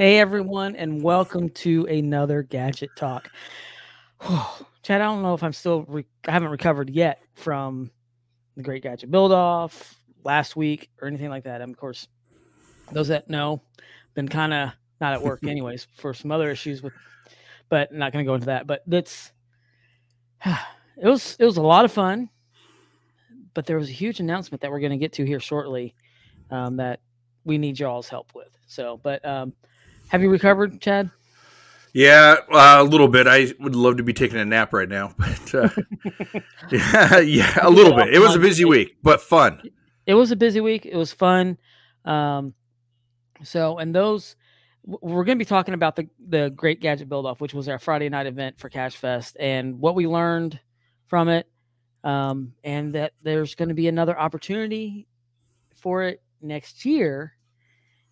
Hey everyone, and welcome to another gadget talk. Chad, I don't know if I'm still re- I haven't recovered yet from the Great Gadget Build Off last week or anything like that. And of course, those that know, been kind of not at work anyways for some other issues with, but not going to go into that. But that's it was it was a lot of fun, but there was a huge announcement that we're going to get to here shortly um, that we need y'all's help with. So, but um, have you recovered, Chad? Yeah, uh, a little bit. I would love to be taking a nap right now, but uh, yeah, yeah, a little bit. It was a busy week, but fun. It was a busy week. It was fun. Um, so, and those we're going to be talking about the the Great Gadget Build Off, which was our Friday night event for Cache Fest, and what we learned from it, um, and that there's going to be another opportunity for it next year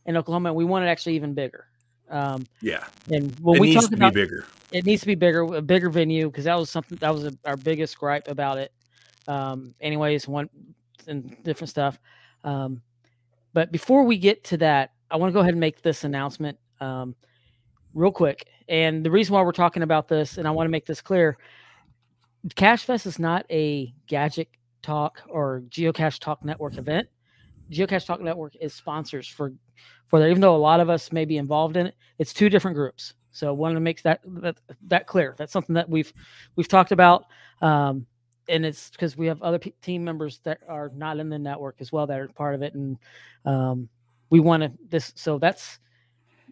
in Oklahoma. We want it actually even bigger. Um, yeah, and when it we needs talk to about, be bigger, it needs to be bigger, a bigger venue because that was something that was a, our biggest gripe about it. Um, anyways, one and different stuff. Um, but before we get to that, I want to go ahead and make this announcement um, real quick. And the reason why we're talking about this, and I want to make this clear, Cache Fest is not a gadget talk or geocache talk network event. Geocache Talk Network is sponsors for for that. Even though a lot of us may be involved in it, it's two different groups. So want to make that that, that clear. That's something that we've we've talked about, um, and it's because we have other p- team members that are not in the network as well that are part of it, and um, we want to this. So that's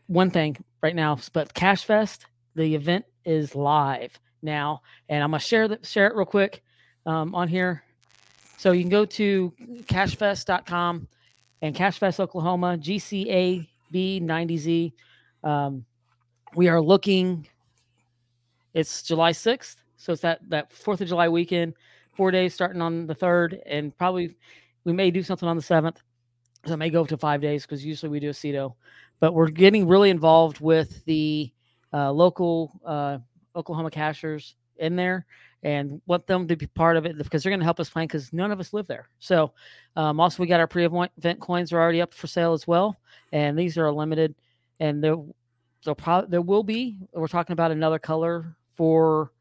one thing right now. But Cache Fest, the event is live now, and I'm gonna share that share it real quick um, on here. So you can go to cachefest.com and Cachefest Oklahoma, GCAB90Z. Um, we are looking, it's July 6th. So it's that, that 4th of July weekend, four days starting on the 3rd, and probably we may do something on the 7th. So it may go up to five days because usually we do a CITO. But we're getting really involved with the uh, local uh, Oklahoma cachers in there and want them to be part of it because they're going to help us plan because none of us live there. So, um, also we got our pre-event coins are already up for sale as well, and these are limited. And there, there probably there will be. We're talking about another color for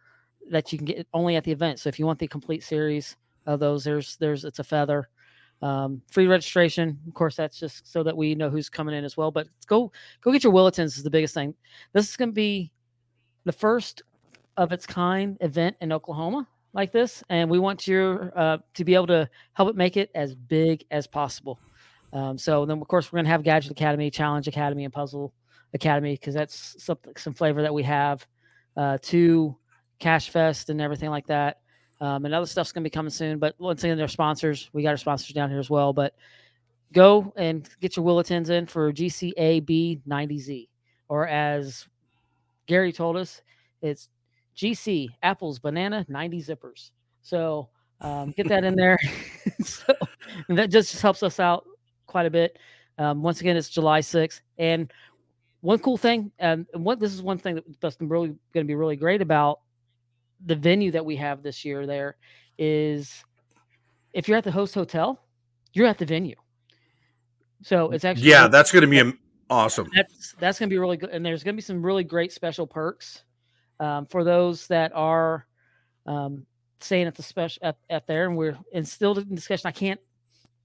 that you can get only at the event. So if you want the complete series of those, there's there's it's a feather. Um, free registration, of course, that's just so that we know who's coming in as well. But go go get your Will Attends is the biggest thing. This is going to be the first of its kind event in Oklahoma like this, and we want you uh, to be able to help it make it as big as possible. Um, so then, of course, we're going to have Gadget Academy, Challenge Academy, and Puzzle Academy because that's some, some flavor that we have uh, to Cache Fest and everything like that. Um, and other stuff's going to be coming soon. But once again, they're sponsors. We got our sponsors down here as well. But go and get your Will Attends in for GCAB 90Z, or as Gary told us, it's GC apples banana 90 zippers. So um, get that in there. so that just helps us out quite a bit. Um, once again, it's July 6th. And one cool thing, um, and what this is one thing that's really going to be really great about the venue that we have this year there is if you're at the host hotel, you're at the venue. So it's actually yeah, that's going to be awesome. That's that's going to be really good, and there's going to be some really great special perks um, for those that are um, staying at the special at, at there, and we're in still in discussion. I can't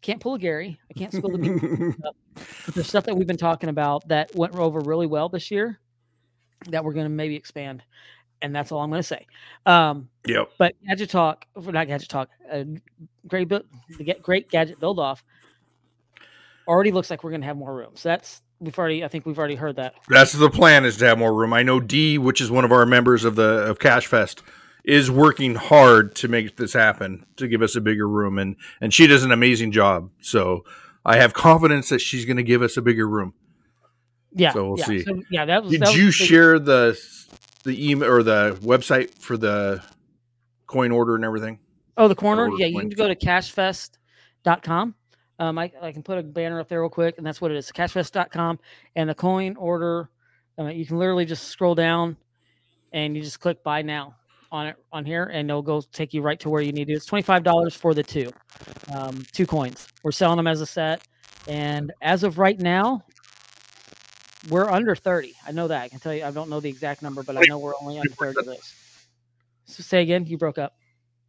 can't pull a Gary. I can't spill the but there's stuff that we've been talking about that went over really well this year that we're going to maybe expand. And that's all I'm going to say. Um, yep. But gadget talk, not gadget talk, uh, great, the great gadget build off already looks like we're going to have more room. So that's we've already I think we've already heard that. That's the plan is to have more room. I know D, which is one of our members of the of Cash Fest, is working hard to make this happen to give us a bigger room and and she does an amazing job. So I have confidence that she's going to give us a bigger room. Yeah. So we'll yeah. see. So, yeah, that was Did that you was share the the email or the website for the coin order and everything? Oh, the corner? Yeah, you can go to cachefest.com um, I, I can put a banner up there real quick, and that's what it is cachefest.com. And the coin order, uh, you can literally just scroll down and you just click buy now on it on here, and it'll go take you right to where you need to. It's $25 for the two, um, two coins. We're selling them as a set. And as of right now, we're under 30. I know that. I can tell you. I don't know the exact number, but I know we're only under 30 of those. So say again. You broke up.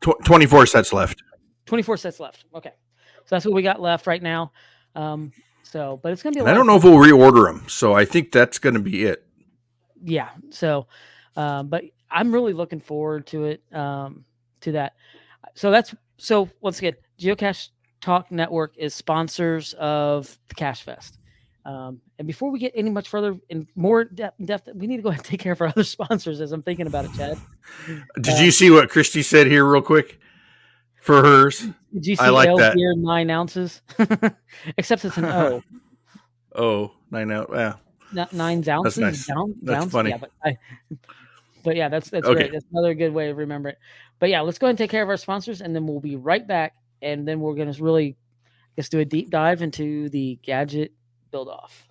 24 sets left. 24 sets left. Okay. So that's what we got left right now. Um, so, but it's going to be. And I don't know if we'll reorder them, so I think that's going to be it. Yeah. So, um, but I'm really looking forward to it. Um, to that. So that's so once again, Geocache Talk Network is sponsors of the Cache Fest. Um, and before we get any much further in more depth, depth, we need to go ahead and take care of our other sponsors as I'm thinking about it, Chad. Did uh, you see what Christy said here, real quick? For hers, did you see I like that. Gear nine ounces, except it's an O. oh, nine ounce. Yeah, Not nine ounces. That's nice. Down, that's funny. Yeah, but, I, but yeah, that's that's okay. great. That's another good way to remember it. But yeah, let's go ahead and take care of our sponsors, and then we'll be right back. And then we're going to really, I guess, do a deep dive into the gadget build off.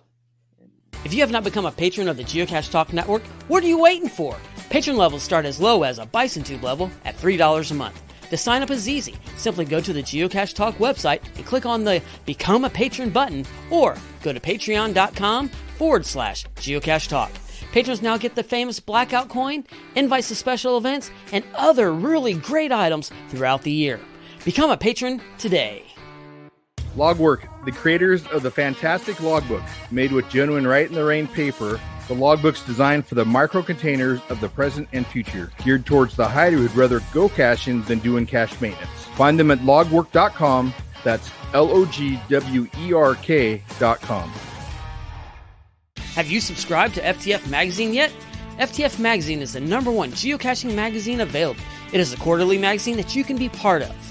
If you have not become a patron of the Geocache Talk Network, what are you waiting for? Patron levels start as low as a Bison Tube level at $3 a month. To sign up is easy. Simply go to the Geocache Talk website and click on the Become a Patron button, or go to patreon.com forward slash geocache talk. Patrons now get the famous blackout coin, invites to special events, and other really great items throughout the year. Become a patron today. Logwerk, the creators of the fantastic logbook made with genuine Rite in the Rain paper. The logbook's designed for the micro containers of the present and future, geared towards the hider who'd rather go caching than doing cache maintenance. Find them at logwerk.com. That's L O G W E R K.com. Have you subscribed to FTF Magazine yet? FTF Magazine is the number one geocaching magazine available. It is a quarterly magazine that you can be part of.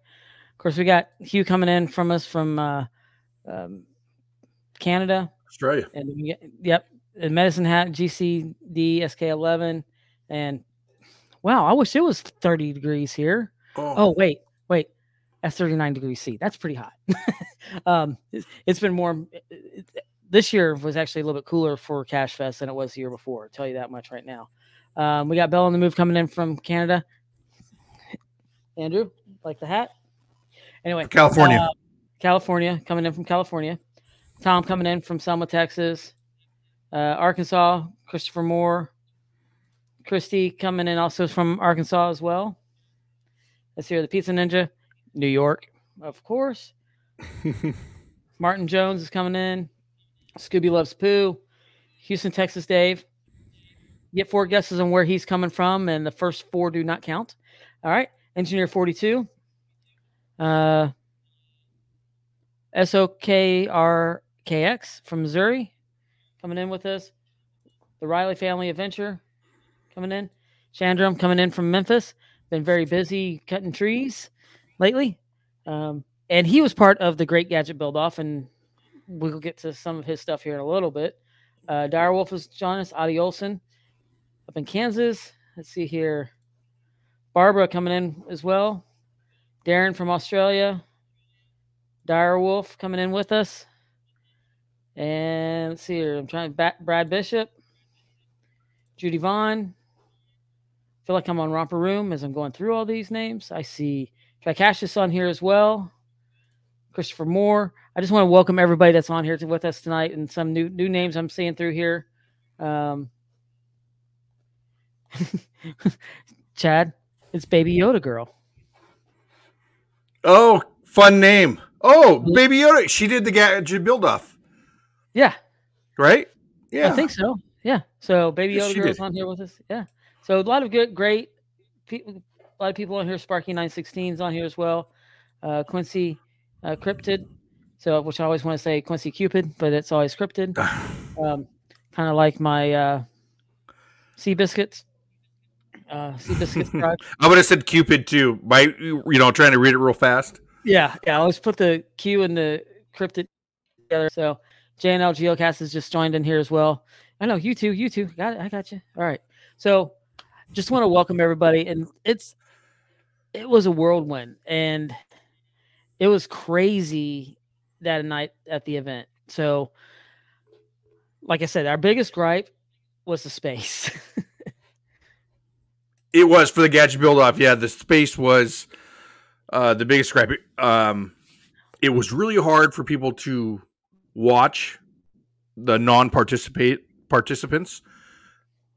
course, we got Hugh coming in from us from uh, um, Canada, Australia, and get, yep, and Medicine Hat GCD SK11, and wow, I wish it was 30 degrees here. Oh, oh wait, wait, that's 39 degrees C. That's pretty hot. um, it's, it's been warm. It, this year was actually a little bit cooler for Cache Fest than it was the year before. I'll tell you that much right now. Um, we got Bell on the move coming in from Canada. Andrew, like the hat? Anyway, California. Uh, California coming in from California. Tom coming in from Selma, Texas. Uh, Arkansas, Christopher Moore. Christy coming in also from Arkansas as well. Let's hear the Pizza Ninja, New York, of course. Martin Jones is coming in. Scooby loves poo. Houston, Texas, Dave. Get four guesses on where he's coming from, and the first four do not count. All right. Engineer 42, uh, SOKRKX from Missouri coming in with us. The Riley Family Adventure coming in. Chandram coming in from Memphis. Been very busy cutting trees lately. Um, and he was part of the Great Gadget Build Off, and we'll get to some of his stuff here in a little bit. Uh, Direwolf is joining us. Adi Olson up in Kansas. Let's see here. Barbara coming in as well. Darren from Australia. Dire Wolf coming in with us. And let's see here. I'm trying Brad Bishop. Judy Vaughn. I feel like I'm on Romper Room as I'm going through all these names. I see Tricashus on here as well. Christopher Moore. I just want to welcome everybody that's on here to, with us tonight and some new new names I'm seeing through here. Um, Chad, it's Baby Yoda Girl. Oh, fun name. Oh, Baby Yoda. She did the gadget build off. Yeah. Right? Yeah. I think so. Yeah. So Baby Yoda yes, Girl's on here with us. Yeah. So a lot of good, great people, a lot of people on here. Sparky 916's on here as well. Uh, Quincy uh, Cryptid. So, which I always want to say Quincy Cupid, but it's always Cryptid. um, kind of like my uh, Sea Biscuits uh, Seabiscuit I would have said Cupid too. By you know, trying to read it real fast. Yeah, yeah. I always put the Q and the cryptid together. So JNL Geocast has just joined in here as well. I know you too. You too. Got it. I got you. All right. So, just want to welcome everybody, and it's it was a whirlwind, and it was crazy that night at the event. So, like I said, our biggest gripe was the space. It was for the gadget build off. Yeah, the space was uh, the biggest gripe. Um, it was really hard for people to watch the non-participate participants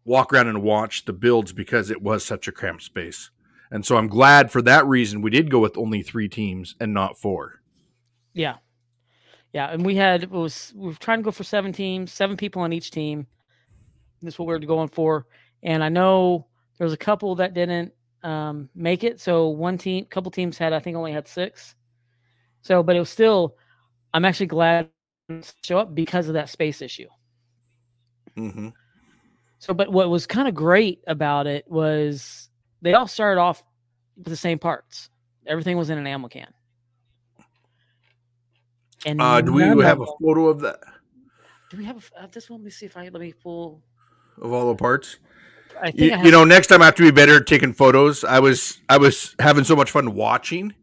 walk around and watch the builds because it was such a cramped space. And so I'm glad for that reason we did go with only three teams and not four. yeah, yeah, and we had it was we were trying to go for seven teams, seven people on each team. That's what we were going for, and I know there was a couple that didn't um, make it. So one team, couple teams had I think only had six. So, but it was still. I'm actually glad to show up because of that space issue. Mm-hmm. So, but what was kind of great about it was they all started off with the same parts. Everything was in an ammo can. And Uh, do we have a photo of that Do we have a uh, this one? Let me see if I let me pull. of all the parts? I think You, have, you know, next time I have to be better at taking photos. I was I was having so much fun watching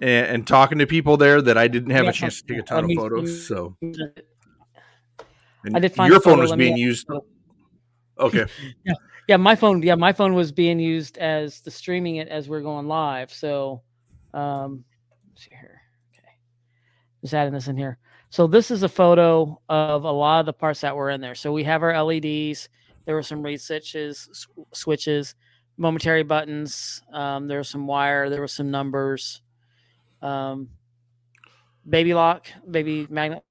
and, and talking to people there that I didn't have Yeah, a chance to take a ton of photos. So I did find your phone was being used. Okay, Yeah, my phone. Yeah, my phone was being used as the streaming it as we're going live. So, um, let's see here. Okay, just adding this in here. So this is a photo of a lot of the parts that were in there. So we have our LEDs. There were some switches, switches, momentary buttons. Um, there was some wire. There were some numbers. Um, baby lock, baby magnet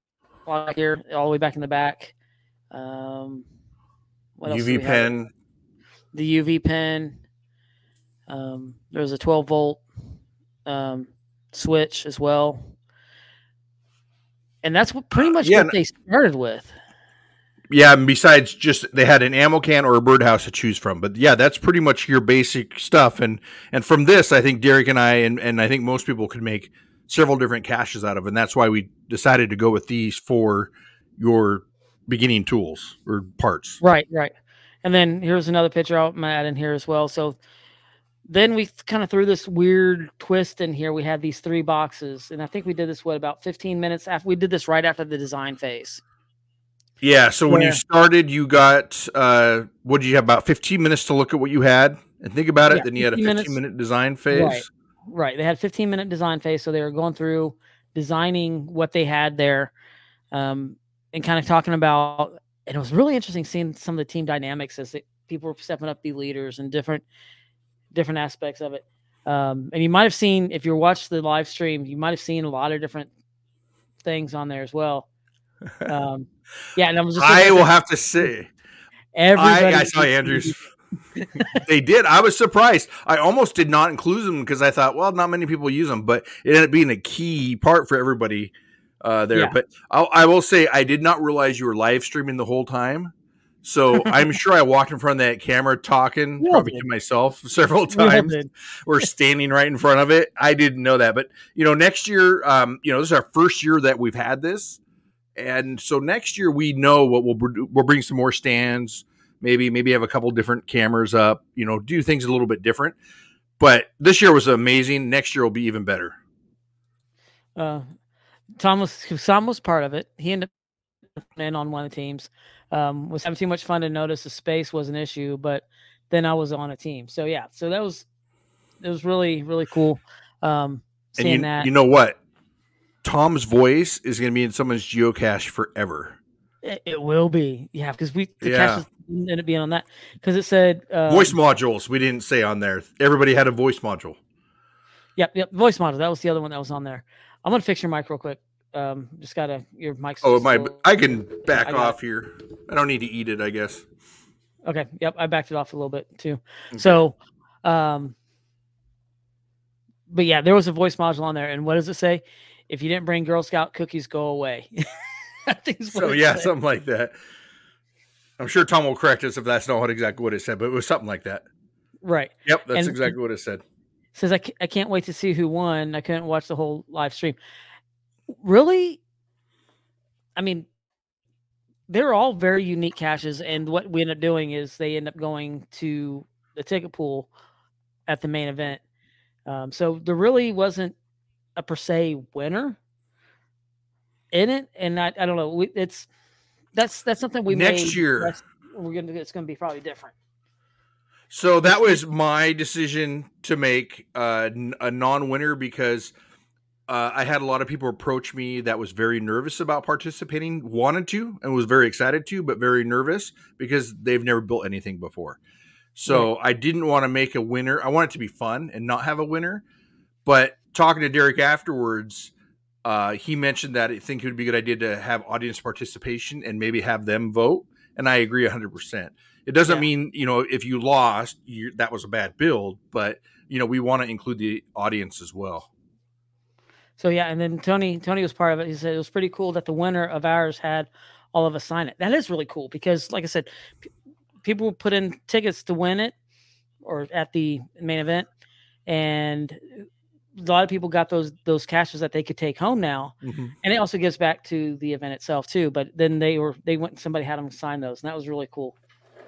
lock here, all the way back in the back. Um, what else do UV we have? pen. the UV pen. Um, there was a 12 volt um, switch as well, and that's what pretty much yeah, what they started with. Yeah, besides just they had an ammo can or a birdhouse to choose from. But yeah, that's pretty much your basic stuff. And and from this, I think Derek and I and, and I think most people could make several different caches out of. And that's why we decided to go with these for your beginning tools or parts. Right, right. And then here's another picture I'll add in here as well. So then we kind of threw this weird twist in here. We had these three boxes, and I think we did this what about 15 minutes after we did this right after the design phase. Yeah. So when you started, you got uh what did you have about 15 minutes to look at what you had and think about it? Yeah, then you had a 15 15 minutes. minute design phase. Right. Right. They had 15 minute design phase. So they were going through designing what they had there um, and kind of talking about, and it was really interesting seeing some of the team dynamics as they, people were stepping up to be leaders and different, different aspects of it. Um, and you might have seen, if you watched the live stream, you might have seen a lot of different things on there as well. Um, yeah. and I was just I will have to say everybody. I, I saw Andrews. they did. I was surprised. I almost did not include them because I thought, well, not many people use them, but it ended up being a key part for everybody uh, there. Yeah. But I'll, I will say, I did not realize you were live streaming the whole time. So I'm sure I walked in front of that camera talking probably to myself several times or standing right in front of it. I didn't know that, but you know, next year, um, you know, this is our first year that we've had this, and so next year we know what we'll we'll bring some more stands, maybe maybe have a couple different cameras up, you know, do things a little bit different. But this year was amazing. Next year will be even better. uh, Tom was Tom was part of it. He ended up in on one of the teams. Um, was having too much fun to notice the space was an issue, but then I was on a team. So yeah, so that was it was really really cool. Um, And seeing you, that you know what? Tom's voice is going to be in someone's geocache forever. it, it will be yeah because we the Yeah. caches ended up being on that because it said um, voice modules we didn't say on there. Everybody had a voice module. Yep, yep, voice module. That was the other one that was on there. I'm gonna fix your mic real quick. Um, just gotta your mic's. Oh, my! still- I can back I off here. I don't need to eat it. I guess. Okay. Yep. I backed it off a little bit too. Okay. So, um, but yeah, there was a voice module on there. And what does it say? If you didn't bring Girl Scout cookies, go away. I think is what So yeah, said. something like that. I'm sure Tom will correct us if that's not what exactly what it said, but it was something like that. right. Yep, that's And- exactly what it said. says I, I can't wait to see who won. I couldn't watch the whole live stream. Really? I mean, they're all very unique caches, and what we end up doing is they end up going to the ticket pool at the main event. Um, so there really wasn't a per se winner in it, and I, I don't know. We, it's that's that's something we Next made, year. we're gonna it's gonna be probably different. So that was my decision to make uh, a non-winner because uh, I had a lot of people approach me that was very nervous about participating, wanted to, and was very excited to, but very nervous because they've never built anything before. So I didn't want to make a winner. I want it to be fun and not have a winner. But talking to Derek afterwards, uh, he mentioned that I think it would be a good idea to have audience participation and maybe have them vote. And I agree 100%. It doesn't Yeah. mean, you know, if you lost, you, that was a bad build, but, you know, we want to include the audience as well. So yeah, and then Tony Tony was part of it. He said it was pretty cool that the winner of ours had all of us sign it. That is really cool because, like I said, p- people put in tickets to win it or at the main event, and a lot of people got those those caches that they could take home now, and it also gives back to the event itself too. But then they were they went somebody had them sign those, and that was really cool.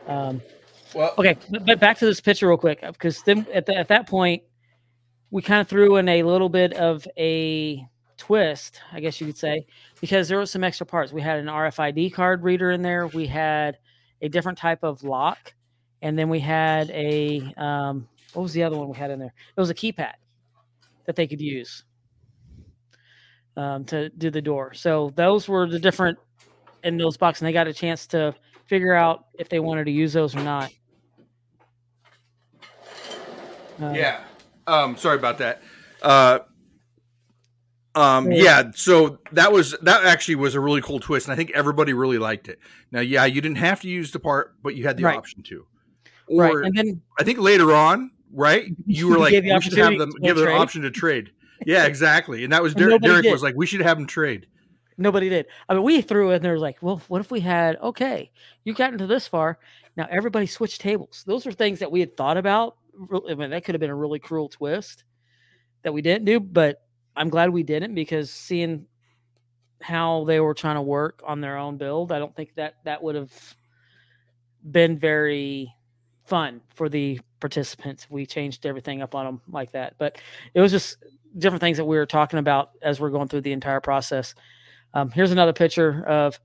Um, Well, Okay, but, but back to this picture real quick because then at, the, at that point we kind of threw in a little bit of a twist, I guess you could say, because there were some extra parts. We had an RFID card reader in there. We had a different type of lock, and then we had a um, what was the other one we had in there? It was a keypad that they could use um, to do the door. So those were the different in those boxes, and they got a chance to figure out if they wanted to use those or not. Uh, yeah. Um, sorry about that. Uh, um, Yeah. So that was that actually was a really cool twist, and I think everybody really liked it. Now, yeah, you didn't have to use the part, but you had the Right. option to. right. And then I think later on, right? You were like, we should have them give them an option to trade. Yeah, exactly. And that was And Der- nobody Derek did. was like, we should have them trade. nobody did. I mean, we threw it and there was like, well, what if we had, okay, you got into this far. Now everybody switched tables. Those are things that we had thought about. I mean, that could have been a really cruel twist that we didn't do, but I'm glad we didn't because seeing how they were trying to work on their own build, I don't think that that would have been very fun for the participants we changed everything up on them like that. But it was just different things that we were talking about as we're going through the entire process. Um, here's another picture of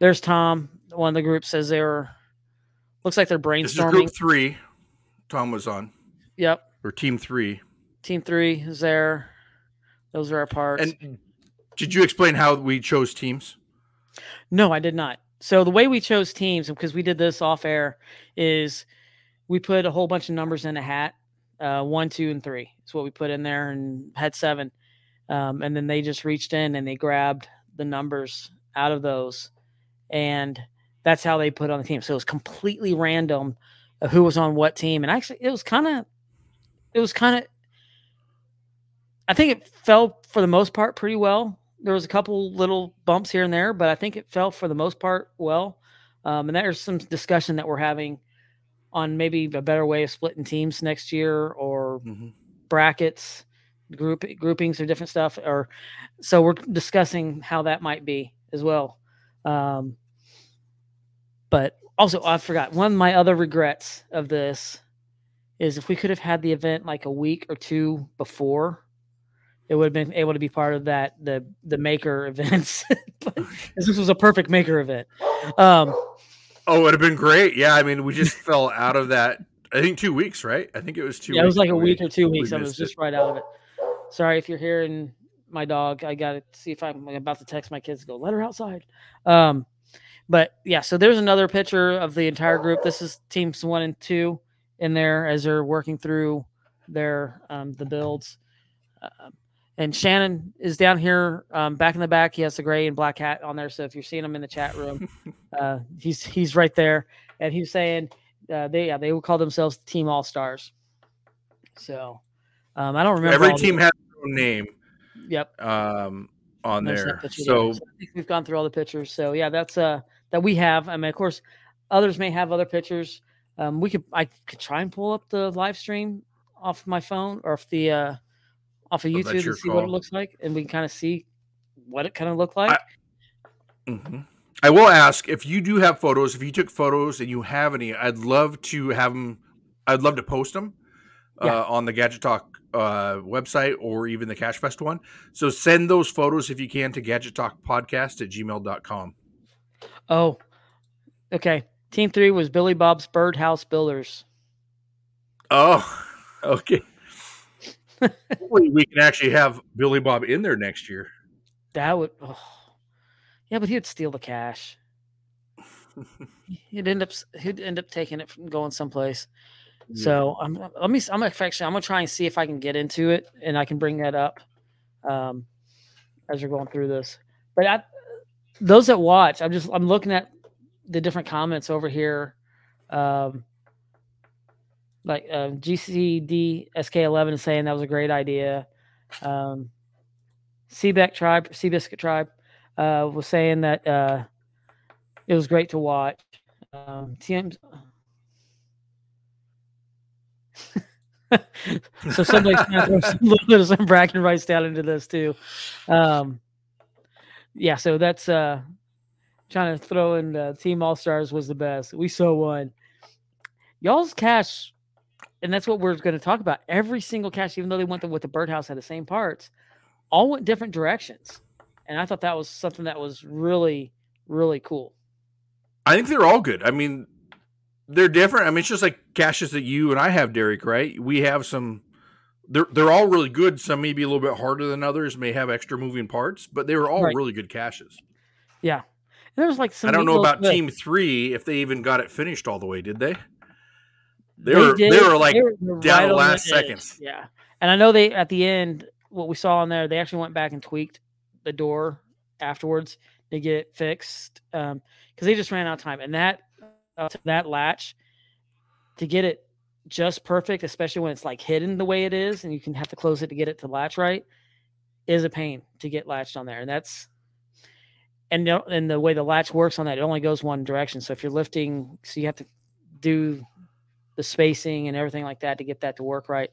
there's Tom. One of the group says they were looks like they're This is brainstorming. group three. Tom was on, Yep. or team three. Team three is there. Those are our parts. And did you explain how we chose teams? No, I did not. So the way we chose teams, because we did this off air, is we put a whole bunch of numbers in a hat. Uh, one, two, and three is what we put in there, and had seven. Um, and then they just reached in and they grabbed the numbers out of those, and that's how they put on the team. So it was completely random who was on what team, and actually it was kind of, it was kind of. I think it fell for the most part pretty well there was a couple little bumps here and there, but I think it fell for the most part well. Um, and there's some discussion that we're having on maybe a better way of splitting teams next year or Mhm. brackets, group groupings or different stuff. Or so we're discussing how that might be as well. Um, but also, I forgot one of my other regrets of this is if we could have had the event like a week or two before it would have been able to be part of that the the maker events but this was a perfect maker event um Oh, it would have been great. Yeah, I mean, we just fell out of that. I think two weeks, right? I think it was two. yeah it was like a week or two we weeks i was just it. right out of it sorry if you're hearing my dog i gotta see if i'm about to text my kids go let her outside um but yeah so there's another picture of the entire group this is teams one and two in there as they're working through their um the builds um, and Shannon is down here, um, back in the back. He has the gray and black hat on there. So if you're seeing him in the chat room, uh, he's he's right there, and he's saying uh, they yeah they will call themselves Team All Stars. So um, I don't remember Every the- team has their own name Yep. um, on there. So think we've gone through all the pictures. So yeah, that's uh that we have. I mean, of course, others may have other pictures. Um, we could I could try and pull up the live stream off my phone or off the uh off of YouTube and see what it looks like, and we can kind of see what it kind of looked like. Mhm. I will ask if you do have photos. If you took photos and you have any, I'd love to have them. I'd love to post them Yeah. uh, on the Gadget Talk uh, website or even the Cache Fest one. So send those photos if you can to Gadget Talk Podcast at gmail.com. Oh, okay. Team three was Billy Bob's Birdhouse Builders. Oh, okay. Hopefully we can actually have Billy Bob in there next year. That would, oh. yeah, but he'd steal the cache. He'd end up, he'd end up taking it from going someplace. So I'm, let me, I'm actually, I'm gonna try and see if I can get into it and I can bring that up, um, as we're going through this. But I, those that watch, I'm just, I'm looking at the different comments over here. Um, like uh, GCD SK11 is saying that was a great idea. Um, Seabeck tribe, Seabiscuit tribe, uh, was saying that uh, it was great to watch. Um, so somebody's gonna throw some, bragging rights down into this too. Um, yeah, so that's uh, trying to throw in uh, Team All Stars was the best. We so won. Y'all's cache, and that's what we're going to talk about. Every single cache, even though they went with the birdhouse had the same parts, all went different directions. And I thought that was something that was really, really cool. I think they're all good. I mean, they're different. I mean, it's just like caches that you and I have, Derek. Right? We have some. They're they're all really good. Some may be a little bit harder than others. May have extra moving parts, but they were all Right. really good caches. Yeah. And there was like some. I don't know about. Team Three if they even got it finished all the way. Did they? They, They were they were like They were down right on last the seconds. Yeah. And I know they at the end, what we saw in there, they actually went back and tweaked the door afterwards to get it fixed. Um, because they just ran out of time. And that uh, that latch to get it just perfect, especially when it's like hidden the way it is, and you can have to close it to get it to latch right, is a pain to get latched on there. And that's and and the way the latch works on that, it only goes one direction. So if you're lifting, so you have to do the spacing and everything like that to get that to work right.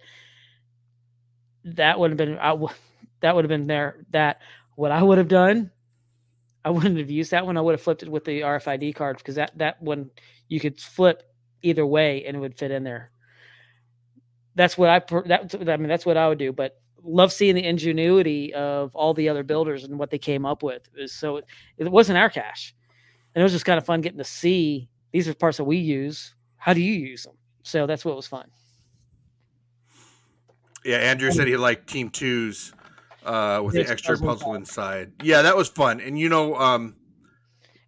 That would have been I w- that would have been there. That what I would have done, I wouldn't have used that one. I would have flipped it with the RFID card because that that one you could flip either way and it would fit in there. That's what I that I mean that's what I would do. But love seeing the ingenuity of all the other builders and what they came up with. So it wasn't our cache, and it was just kind of fun getting to see these are parts that we use. How do you use them? So that's what was fun. Yeah, Andrew said he liked Team Two's uh, with Yes, the extra puzzle puzzle inside. Yeah, that was fun. And you know, um,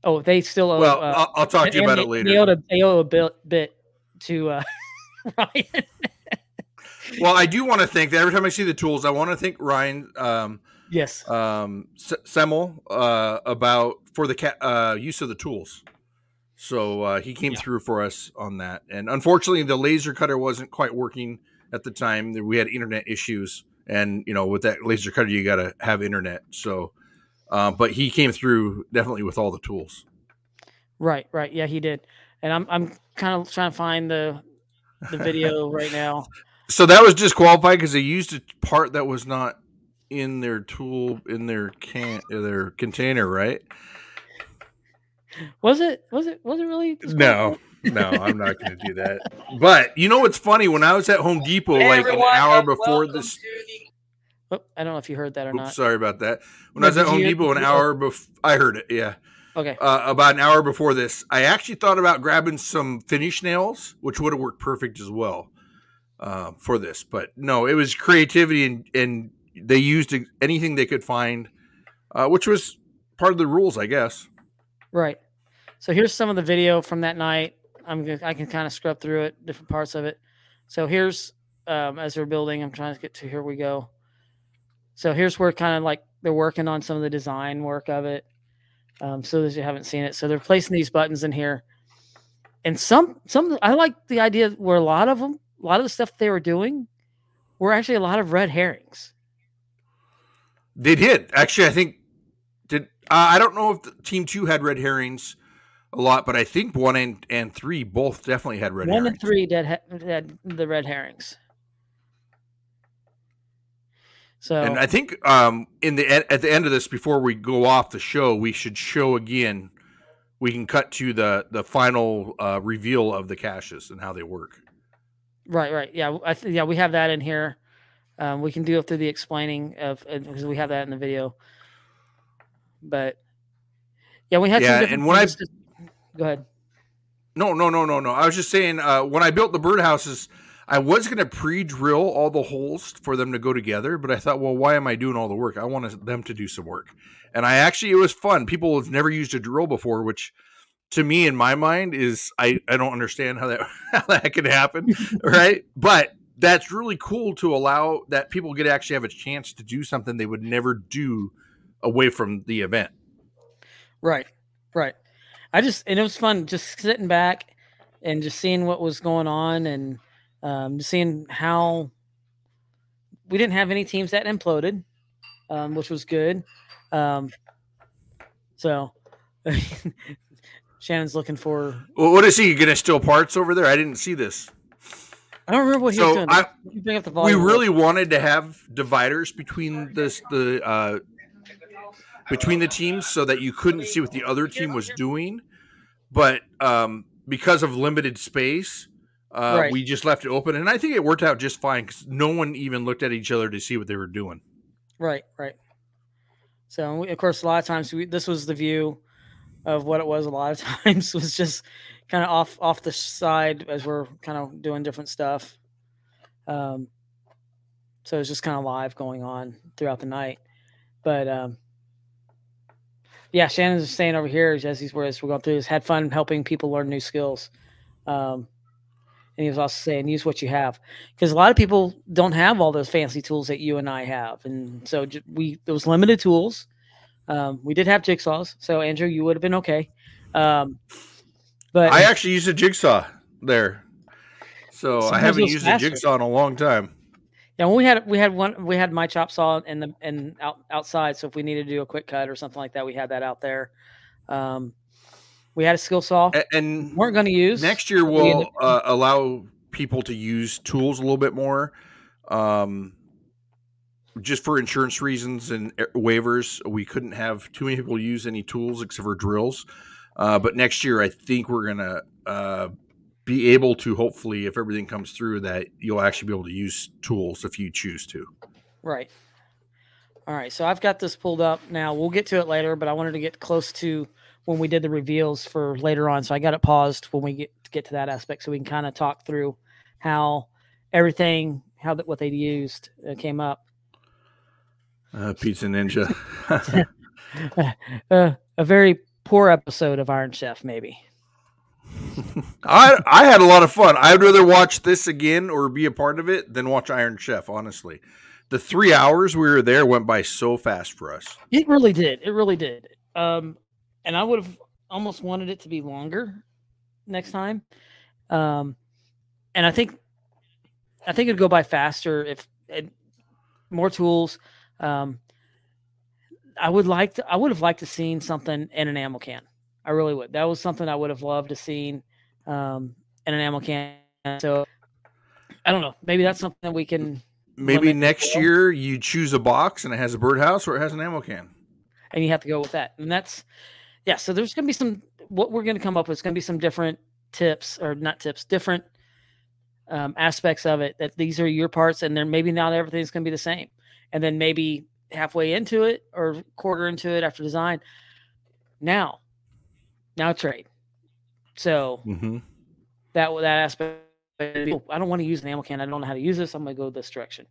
Oh, they still owe. well, uh, I'll, I'll talk to you about they, it later. They owe a, they owe a bit, bit to uh, Ryan. Well, I do want to thank that every time I see the tools, I want to thank Ryan um, yes. um, S- Semmel uh, about for the ca- uh, use of the tools. So uh, he came Yeah. through for us on that, and unfortunately, the laser cutter wasn't quite working at the time. We had internet issues, and you know, with that laser cutter, you got to have internet. So, uh, but he came through definitely with all the tools. Right. Right. Yeah, he did. And I'm I'm kind of trying to find the the video right now. So that was disqualified because they used a part that was not in their tool in their can their container, right? Was it? Was it? Was it really? No, no, I'm not going to do that. But you know what's funny? When I was at Home Depot, like an hour before this. Oh, I don't know if you heard that or Oops, not. sorry about that. When No, I was at Home Depot, an hour before I heard it, yeah, Okay. uh, about an hour before this, I actually thought about grabbing some finish nails, which would have worked perfect as well uh, for this. But no, it was creativity, and and they used anything they could find, uh, which was part of the rules, I guess. Right. So here's some of the video from that night. I'm I can kind of scrub through it, different parts of it. So here's um, as they're building. I'm trying to get to here we go. So here's where kind of like they're working on some of the design work of it. Um, so that you haven't seen it, so they're placing these buttons in here, and some some I like the idea where a lot of them, a lot of the stuff they were doing, were actually a lot of red herrings. They did actually. I think uh, I don't know if the, Team Two had red herrings a lot, but I think one and, and three both definitely had red One herrings. One and three did ha- had the red herrings. So And I think um, in the at the end of this, before we go off the show, we should show again we can cut to the the final uh, reveal of the caches and how they work. Right, right. Yeah, th- yeah, we have that in here. Um, we can do it through the explaining of because we have that in the video. But yeah, we had Yeah, some different and when I- to- go ahead. No, no, no, no, no. I was just saying uh, when I built the birdhouses, I was going to pre-drill all the holes for them to go together, but I thought, well, why am I doing all the work? I wanted them to do some work, and I actually it was fun. People have never used a drill before, which to me in my mind is I I don't understand how that how that could happen, right? But that's really cool to allow that people get actually have a chance to do something they would never do away from the event. Right, right. I just and it was fun just sitting back and just seeing what was going on and um, seeing how we didn't have any teams that imploded, um, which was good. Um, so Shannon's looking for. Well, what is he going to steal parts over there? I didn't see this. I don't remember what he was So, doing. I- bring up the we really wanted to have dividers between this the uh between the teams so that you couldn't see what the other team was doing but um because of limited space uh Right. we just left it open and i think it worked out just fine because no one even looked at each other to see what they were doing Right, right. So of course, a lot of times we, this was the view of what it was. A lot of times was just kind of off off the side as we're kind of doing different stuff. Um, so it's just kind of live going on throughout the night. But um, yeah, Shannon's saying over here as he's as we're going through this, had fun helping people learn new skills. Um, and he was also saying, use what you have, because a lot of people don't have all those fancy tools that you and I have, and so j- we there was limited tools. Um, we did have jigsaws, so Andrew, you would have been okay. Um, but i actually used a jigsaw there so i haven't used faster. a jigsaw in a long time yeah, when we had we had one we had my chop saw in the and out, outside, so if we needed to do a quick cut or something like that, we had that out there. Um, we had a skill saw. And weren't going to use next year we we'll ended- uh, allow people to use tools a little bit more um, just for insurance reasons and waivers we couldn't have too many people use any tools except for drills uh, but next year i think we're gonna uh, be able to hopefully if everything comes through that you'll actually be able to use tools if you choose to Right. All right. So I've got this pulled up now. We'll get to it later, but I wanted to get close to when we did the reveals for later on. So I got it paused when we get get to that aspect, so we can kind of talk through how everything, how that what they used uh, came up. uh, pizza ninja uh, a very poor episode of Iron Chef, maybe. I I had a lot of fun. I'd rather watch this again or be a part of it than watch Iron Chef. Honestly, the three hours we were there went by so fast for us. It really did. It really did. Um, and I would have almost wanted it to be longer next time. Um, and I think, I think it'd go by faster if and more tools. Um, I would like to. I would have liked to seen something in an ammo can. I really would. That was something I would have loved to seen um, in an ammo can. So I don't know. Maybe that's something that we can. Maybe next year you choose a box and it has a birdhouse or it has an ammo can. and you have to go with that. And that's yeah. So there's gonna be some what we're gonna come up with is gonna be some different tips or not tips, different um, aspects of it. That these are your parts, and then maybe not everything's gonna be the same. And then maybe halfway into it or quarter into it after design. Now, now trade. So Mm-hmm. that that aspect. oh, I don't want to use an ammo can. I don't know how to use this. I'm going to go this direction.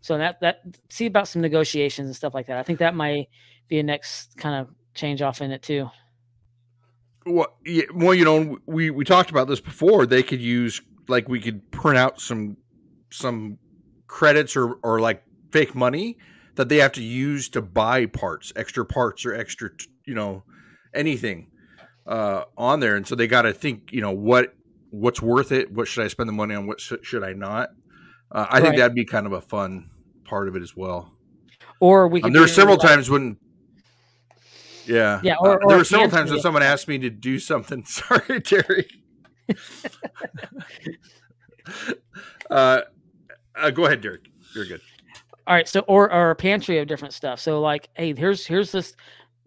So that that see about some negotiations and stuff like that. I think that might be a next kind of change off in it too. Well, yeah, well, you know, we we talked about this before. They could use like we could print out some some credits or or like fake money that they have to use to buy parts, extra parts or extra, you know, anything uh on there. And so they got to think, you know, what what's worth it? What should I spend the money on? What sh- should I not? Uh, I think that'd be kind of a fun part of it as well. Or we Um, there were several like- times when, yeah, Yeah, uh, or- or there were several times when that- someone asked me to do something. Sorry, Terry. uh, uh, go ahead, Derek. You're good. All right, so or or a pantry of different stuff. So like, hey, here's here's this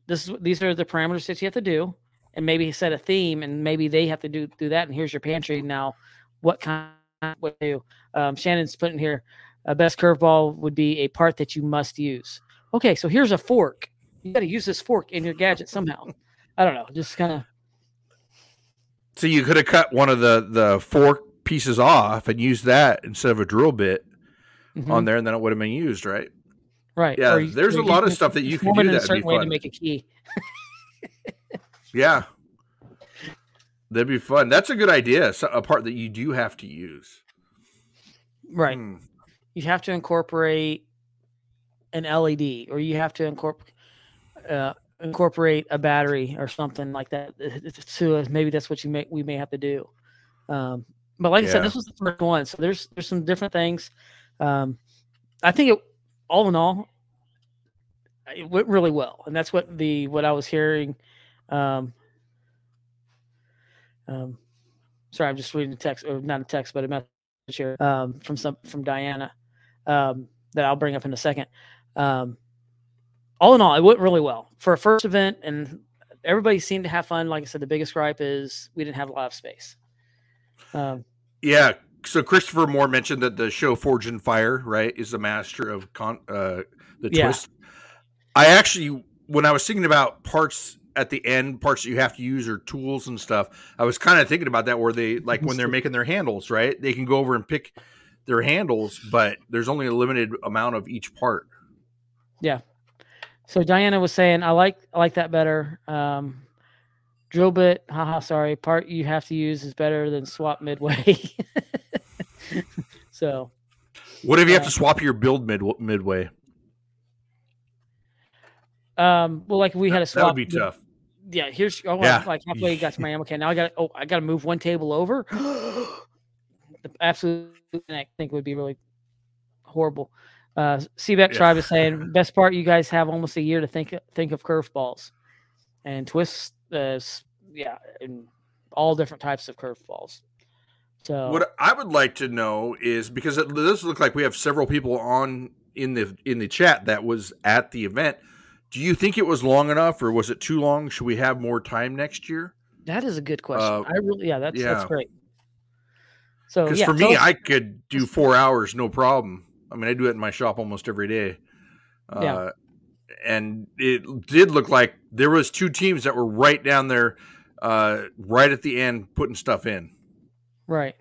this is these are the parameters that you have to do, and maybe set a theme, and maybe they have to do do that. And here's your pantry now. What kind? What do? Um, Shannon's putting here. A best curveball would be a part that you must use. Okay, so here's a fork. You got to use this fork in your gadget somehow. I don't know, just kind of. So you could have cut one of the the fork pieces off and used that instead of a drill bit Mm-hmm. on there, and then it would have been used, right? right. Yeah, you- there's a lot of stuff that you can do in a certain way to make a key. Yeah, that'd be fun. That's a good idea. So, a part that you do have to use. Right. Hmm. You have to incorporate an LED, or you have to incorporate uh, incorporate a battery or something like that. So maybe that's what you may we may have to do. Um, but like I said, this was the first one, so there's there's some different things. Um, I think it, all in all, it went really well, and that's what the what I was hearing. Um, um, sorry, I'm just reading a text, or not a text, but a message here um, from some from Diana um, that I'll bring up in a second. Um, all in all, it went really well for a first event, and everybody seemed to have fun. Like I said, the biggest gripe is we didn't have a lot of space. Um, Yeah. So Christopher Moore mentioned that the show Forged in Fire, right, is the master of con- uh, the Yeah. twist. I actually, when I was thinking about parts at the end, parts that you have to use or tools and stuff, I was kind of thinking about that where they, like when they're making their handles, right, they can go over and pick their handles, but there's only a limited amount of each part. Yeah. So Diana was saying, I like I like that better. Um, drill bit, haha, sorry. Part you have to use is better than swap midway. so What if you have Uh, to swap your build mid midway? um, well, like we had a swap. That would be tough. Yeah, here's oh, Yeah. like halfway you got to my ammo can. Now I got oh I got to move one table over. the absolute I think would be really horrible. Uh, Seabeck Yeah. Tribe is saying best part you guys have almost a year to think think of curveballs and twists. Uh, yeah, and all different types of curveballs. So What I would like to know is because it does look like we have several people on in the in the chat that was at the event. Do you think it was long enough, or was it too long? Should we have more time next year? that is a good question. Uh, I really yeah that's that's great. So Because yeah, for me, I could do four hours, no problem. I mean, I do it in my shop almost every day. Uh, Yeah. And it did look like there was two teams that were right down there, uh, right at the end, putting stuff in. Right.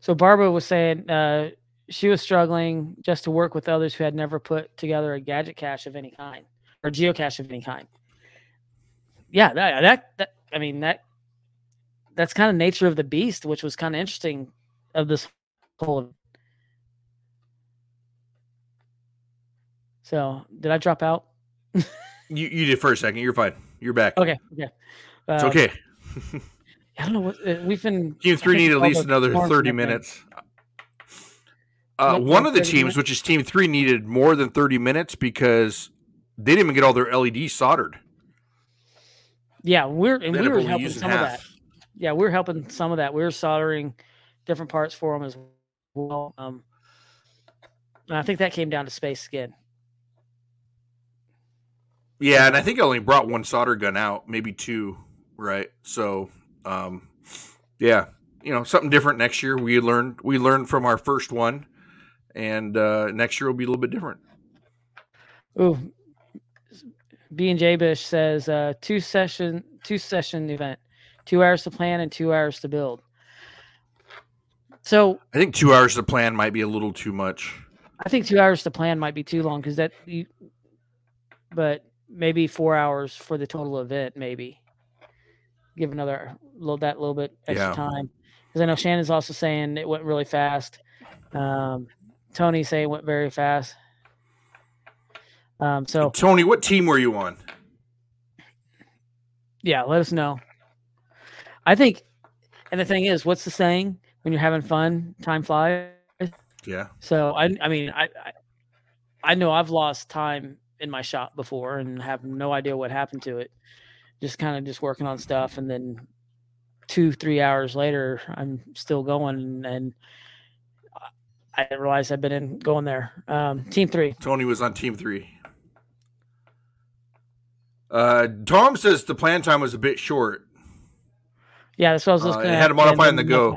So Barbara was saying uh, she was struggling just to work with others who had never put together a gadget cache of any kind or geocache of any kind. Yeah, that that, that I mean that that's kind of nature of the beast, which was kind of interesting of this whole. So did I drop out? You, you did for a second. You're fine. You're back. Okay, okay. It's Uh, okay. I don't know what uh, we've been. You three need at least another 30 and everything. minutes. Uh, one of the teams, minutes. which is Team Three, needed more than 30 minutes because they didn't even get all their LEDs soldered. Yeah, we're and we were helping using some of that. yeah, we are helping some of that. We are soldering different parts for them as well. Um, and I think that came down to space again. Yeah, and I think I only brought one solder gun out, maybe two, right? So, um, yeah, you know, something different next year. We learned we learned from our first one, and uh, next year will be a little bit different. Ooh, B and J Bish says uh, two session two session event, two hours to plan and two hours to build. So I think two hours to plan might be a little too much. I think two hours to plan might be too long because that you, but maybe four hours for the total event. Maybe give another little that little bit extra Yeah. time because I know Shannon's also saying it went really fast. Um, Tony say it went very fast. Um, so Tony, what team were you on? yeah, let us know. I think, and the thing is, what's the saying? When you're having fun, time flies. Yeah, So I, I mean, I, I, I know I've lost time in my shop before and have no idea what happened to it. Just kind of just working on stuff, and then two, three hours later, I'm still going, and I didn't realize I've been in going there. Um, team three, Tony was on team three. Uh, Tom says the plan time was a bit short. Yeah, that's what I was just Uh, it had to modify on the go.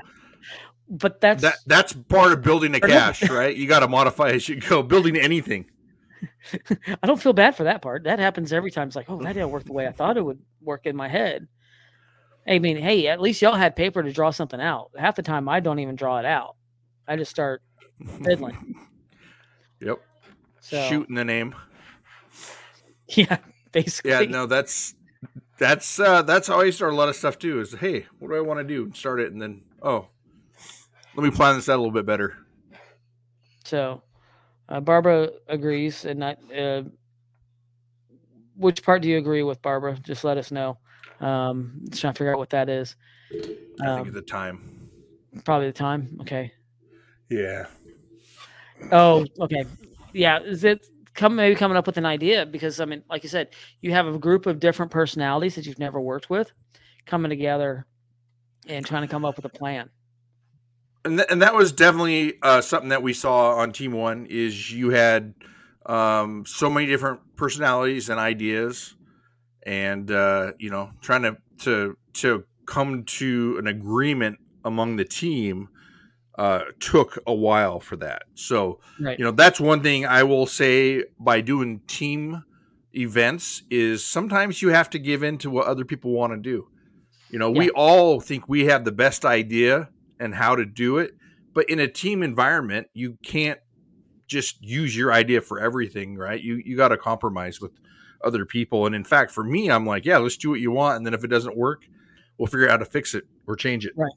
But that's That that's part of building a cache, right? You got to modify as you go. Building anything. I don't feel bad for that part. That happens every time. It's like, oh, that didn't work the way I thought it would work in my head. I mean, hey, at least y'all had paper to draw something out. Half the time, I don't even draw it out. I just start fiddling. Yep. So Shooting the name. yeah, basically. Yeah, no, that's that's uh that's how I start a lot of stuff too. Is hey, what do I want to do? Start it, and then oh, let me plan this out a little bit better. So uh, Barbara agrees, and I, uh, which part do you agree with, Barbara? Just let us know. Um, just trying to figure out what that is. I think Um, the time. probably the time. Okay. Yeah. Oh, okay. Yeah, is it come maybe coming up with an idea because I mean, like you said, you have a group of different personalities that you've never worked with coming together and trying to come up with a plan. and th- and that was definitely uh, something that we saw on Team One. Is you had um, so many different personalities and ideas, and uh, you know, trying to to to come to an agreement among the team uh, took a while for that. So Right. you know, that's one thing I will say by doing team events is sometimes you have to give in to what other people want to do. You know, we all think we have the best idea and how to do it, but in a team environment, you can't just use your idea for everything, right? You you got to compromise with other people. And in fact, for me, I'm like, yeah, let's do what you want, and then if it doesn't work, we'll figure out how to fix it or change it. Right.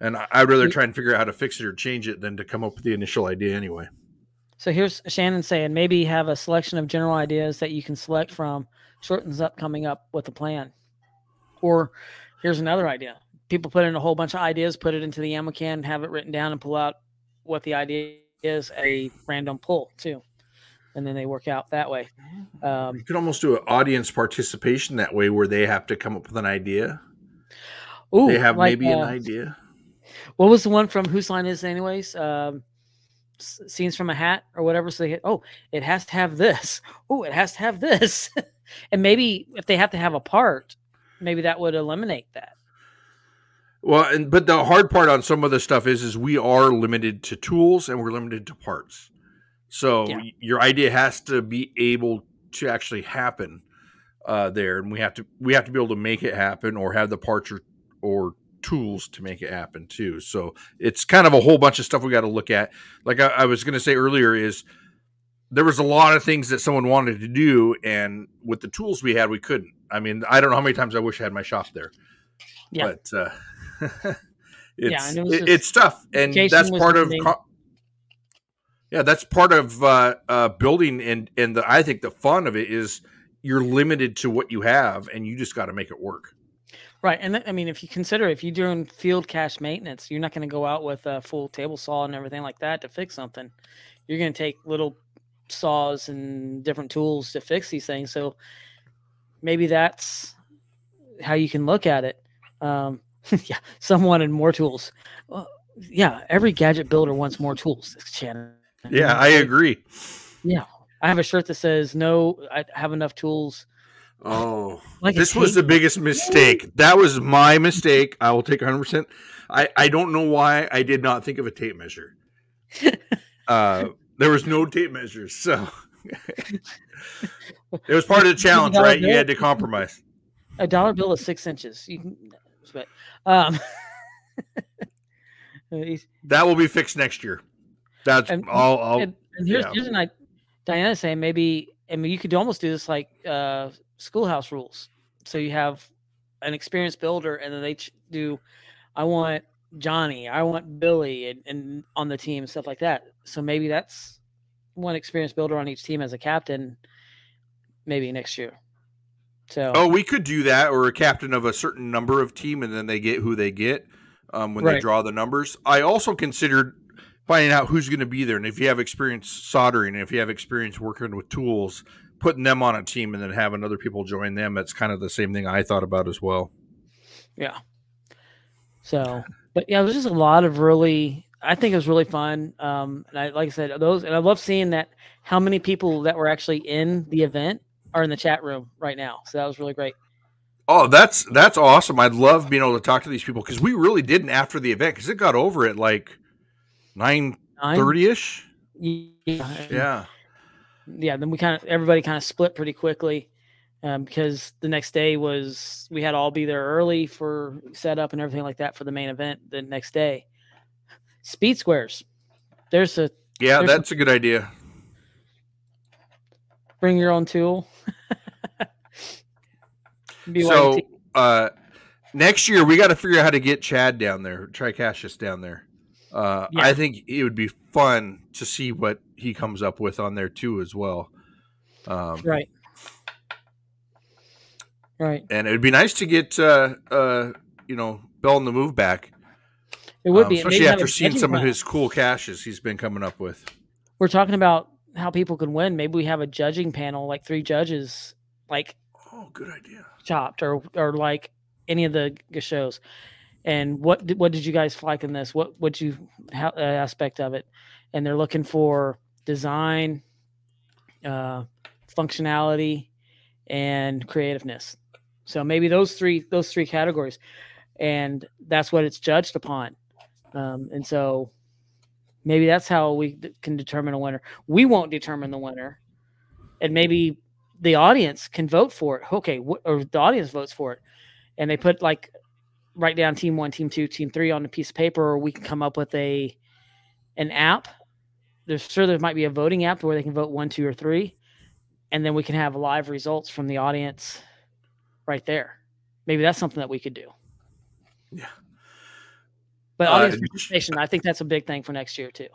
And I- I'd rather try and figure out how to fix it or change it than to come up with the initial idea anyway. So here's Shannon saying maybe have a selection of general ideas that you can select from, shortens up coming up with a plan. Or here's another idea. People put in a whole bunch of ideas, put it into the ammo can, have it written down and pull out what the idea is, a random pull too. And then they work out that way. Um, You could almost do an audience participation that way, where they have to come up with an idea. Ooh, they have like, maybe an uh, idea. What was the one from Whose Line Is It Anyways? Um, scenes from a hat or whatever. So they hit, oh, it has to have this. Oh, it has to have this. and maybe if they have to have a part, maybe that would eliminate that. Well, and but the hard part on some of the stuff is, is we are limited to tools and we're limited to parts. So Yeah. your idea has to be able to actually happen uh, there, and we have to we have to be able to make it happen, or have the parts or or tools to make it happen too. So it's kind of a whole bunch of stuff we got to look at. Like I, I was going to say earlier, is there was a lot of things that someone wanted to do, and with the tools we had, we couldn't. I mean, I don't know how many times I wish I had my shop there. Yeah. But uh, it's and it it- just- it's tough, and Jason that's part of. Co- yeah, that's part of uh, uh, building, and and the, I think the fun of it is you're limited to what you have, and you just got to make it work. Right. And th- I mean, if you consider if you're doing field cache maintenance, you're not going to go out with a full table saw and everything like that to fix something. You're going to take little saws and different tools to fix these things. So maybe that's how you can look at it. Um, yeah, some wanted more tools. Well, yeah, every gadget builder wants more tools. Shannon. Yeah, I agree. Yeah, I have a shirt that says "No, I have enough tools." Oh, Like this was the biggest mistake. That was my mistake. I will take 100. percent I I don't know why I did not think of a tape measure. uh, there was no tape measures, so it was part of the challenge, right? You had to compromise. a dollar bill is six inches. You can, but um, That will be fixed next year. That's And- all. I'll, and, here's yeah. here's an idea. Diana saying maybe I mean you could almost do this like uh, schoolhouse rules. So you have an experienced builder, and then they ch- do. I want Johnny. I want Billy, and, and on the team stuff like that. So maybe that's one experienced builder on each team as a captain. Maybe next year. So Oh, we could do that, or a captain of a certain number of team, and then they get who they get um, when they draw the numbers. I also considered finding out who's going to be there, and if you have experience soldering, and if you have experience working with tools, putting them on a team, and then having other people join them. That's kind of the same thing I thought about as well. Yeah. So, but yeah, it was just a lot of really. I think it was really fun. Um, and I, like I said, those, and I love seeing that how many people that were actually in the event are in the chat room right now. So that was really great. Oh, that's that's awesome. I'd love being able to talk to these people because we really didn't after the event because it got over at like nine thirty ish. Yeah, Yeah. Yeah. Then we kind of everybody kind of split pretty quickly um, because the next day was we had all be there early for setup and everything like that for the main event the next day. Speed squares. There's a Yeah, There's that's a good idea. bring your own tool. So uh next year we got to figure out how to get Chad down there, try Cassius down there. Uh Yeah. I think it would be fun to see what he comes up with on there too as well. Um right, right. and it would be nice to get uh uh you know Bell in the move back. It would um, be especially after seeing some of his cool caches he's been coming up with. We're talking about how people can win. Maybe we have a judging panel, like three judges, like Oh, good idea. chopped or or like any of the shows. And what did, what did you guys like in this? What what you how, uh, aspect of it? And they're looking for design, uh, functionality, and creativeness. So maybe those three those three categories, and that's what it's judged upon. Um, and so maybe that's how we d- can determine a winner. We won't determine the winner, and maybe the audience can vote for it. Okay, wh- or the audience votes for it, and they put like write down team one, team two, team three on a piece of paper, or we can come up with a an app. There's sure there might be a voting app where they can vote one, two, or three, and then we can have live results from the audience right there. Maybe that's something that we could do. Yeah. But Uh, audience participation, I think that's a big thing for next year too.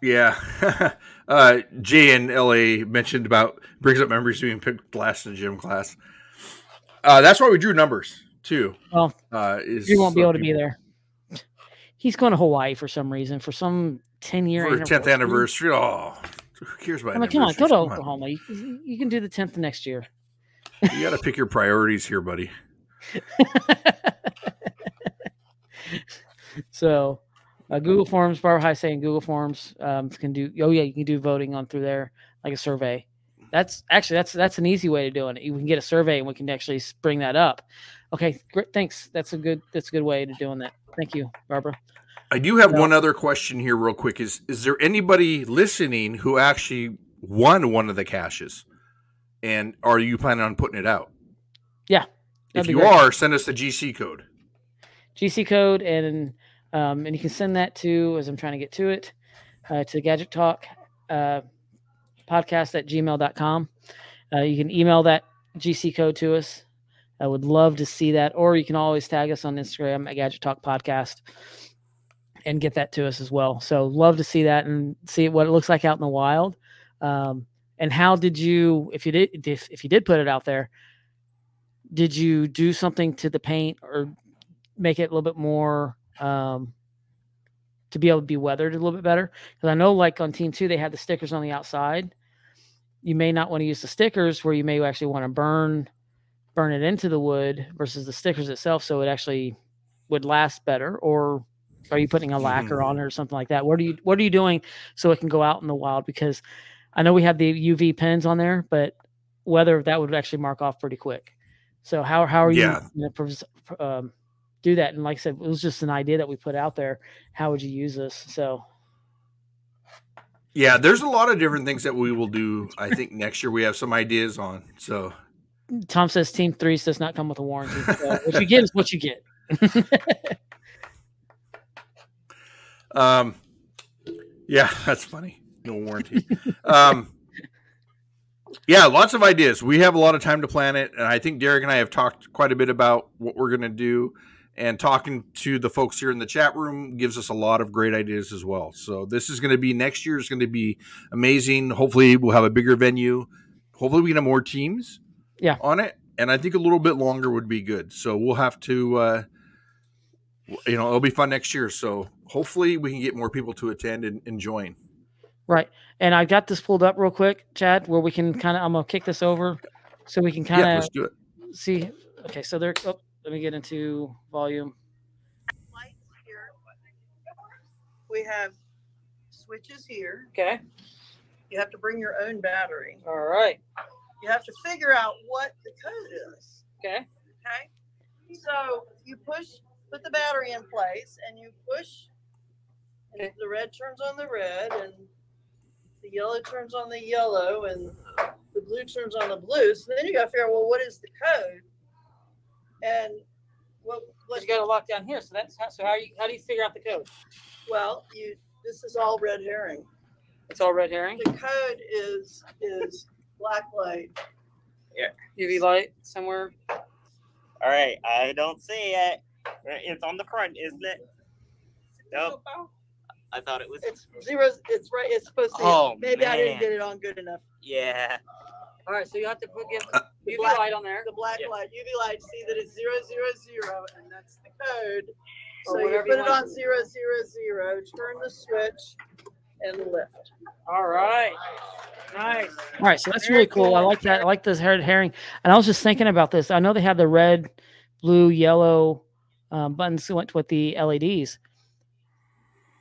Yeah. uh, Jay in LA mentioned about brings up memories being picked last in gym class. Uh, that's why we drew numbers too. Well, Uh, is You won't be able to be there. He's going to Hawaii for some reason, for some ten year for tenth anniversary. Oh, who cares about? I'm like, come on, go to? Come on. Oklahoma. You, you can do the tenth next year. You got to pick your priorities here, buddy. so, uh, Google Forms, Barbara High saying Google Forms um, can do. Oh yeah, you can do voting on through there, like a survey. That's actually that's that's an easy way to doing it. You can get a survey and we can actually bring that up. Okay, great. Thanks. That's a good that's a good way to doing that. Thank you, Barbara. I do have No. one other question here, real quick. Is is there anybody listening who actually won one of the caches, and are you planning on putting it out? Yeah, If you great. are, send us the GC code. GC code and um, and you can send that to as I'm trying to get to it uh, to Gadget Talk uh, podcast at gmail.com. Uh, you can email that GC code to us. I would love to see that, or you can always tag us on Instagram at Gadget Talk Podcast and get that to us as well. So love to see that and see what it looks like out in the wild. Um, and how did you, if you did, if, if you did put it out there, did you do something to the paint or make it a little bit more um, to be able to be weathered a little bit better. Because I know, like on Team Two, they had the stickers on the outside. You may not want to use the stickers where you may actually want to burn burn it into the wood versus the stickers itself, so it actually would last better. Or are you putting a lacquer on it or something like that? What are you What are you doing so it can go out in the wild? Because I know we have the UV pens on there, but whether that would actually mark off pretty quick. So how how are you Yeah. to um, do that? And like I said, it was just an idea that we put out there. How would you use this? So Yeah, there's a lot of different things that we will do. I think next year we have some ideas on. So Tom says Team Three does not come with a warranty. So what you get is what you get. Um, yeah, that's funny. No warranty. um, yeah, lots of ideas. We have a lot of time to plan it, and I think Derek and I have talked quite a bit about what we're going to do. And talking to the folks here in the chat room gives us a lot of great ideas as well. So this is going to be next year is going to be amazing. Hopefully, we'll have a bigger venue. Hopefully, we can have more teams. Yeah. on it, and I think a little bit longer would be good. So we'll have to. Uh, you know, it'll be fun next year. So hopefully we can get more people to attend and, and join. Right. And I got this pulled up real quick, Chad, where we can kind of I'm gonna kick this over so we can kind of it. see. Okay, so there. Oh, let me get into volume. lights here. We have switches here. Okay. You have to bring your own battery. All right. You have to figure out what the code is. Okay. Okay. So you push, put the battery in place, and you push, and Okay. the red turns on the red, and the yellow turns on the yellow, and the blue turns on the blue. So then you got to figure out, well, what is the code? And what, what You got to lock down here. So that's how, so how you how do you figure out the code? well, you this is all red herring. It's all red herring. The code is is black light. Yeah. UV light somewhere. All right, I don't see it. It's on the front, isn't it? Nope. I thought it was. It's zero. It's right. It's supposed to. Oh, maybe I didn't get it on good enough. Yeah. All right. So you have to put give The UV black- light on there. The black Yeah. light, UV light. See that it's zero zero zero, and that's the code. Or So you put you it on zero zero zero. Turn the switch, and lift. All right. Nice. All right, so that's Very really cool. I like that. I like this red herring. And I was just thinking about this. I know they have the red, blue, yellow um, buttons that went with the LEDs.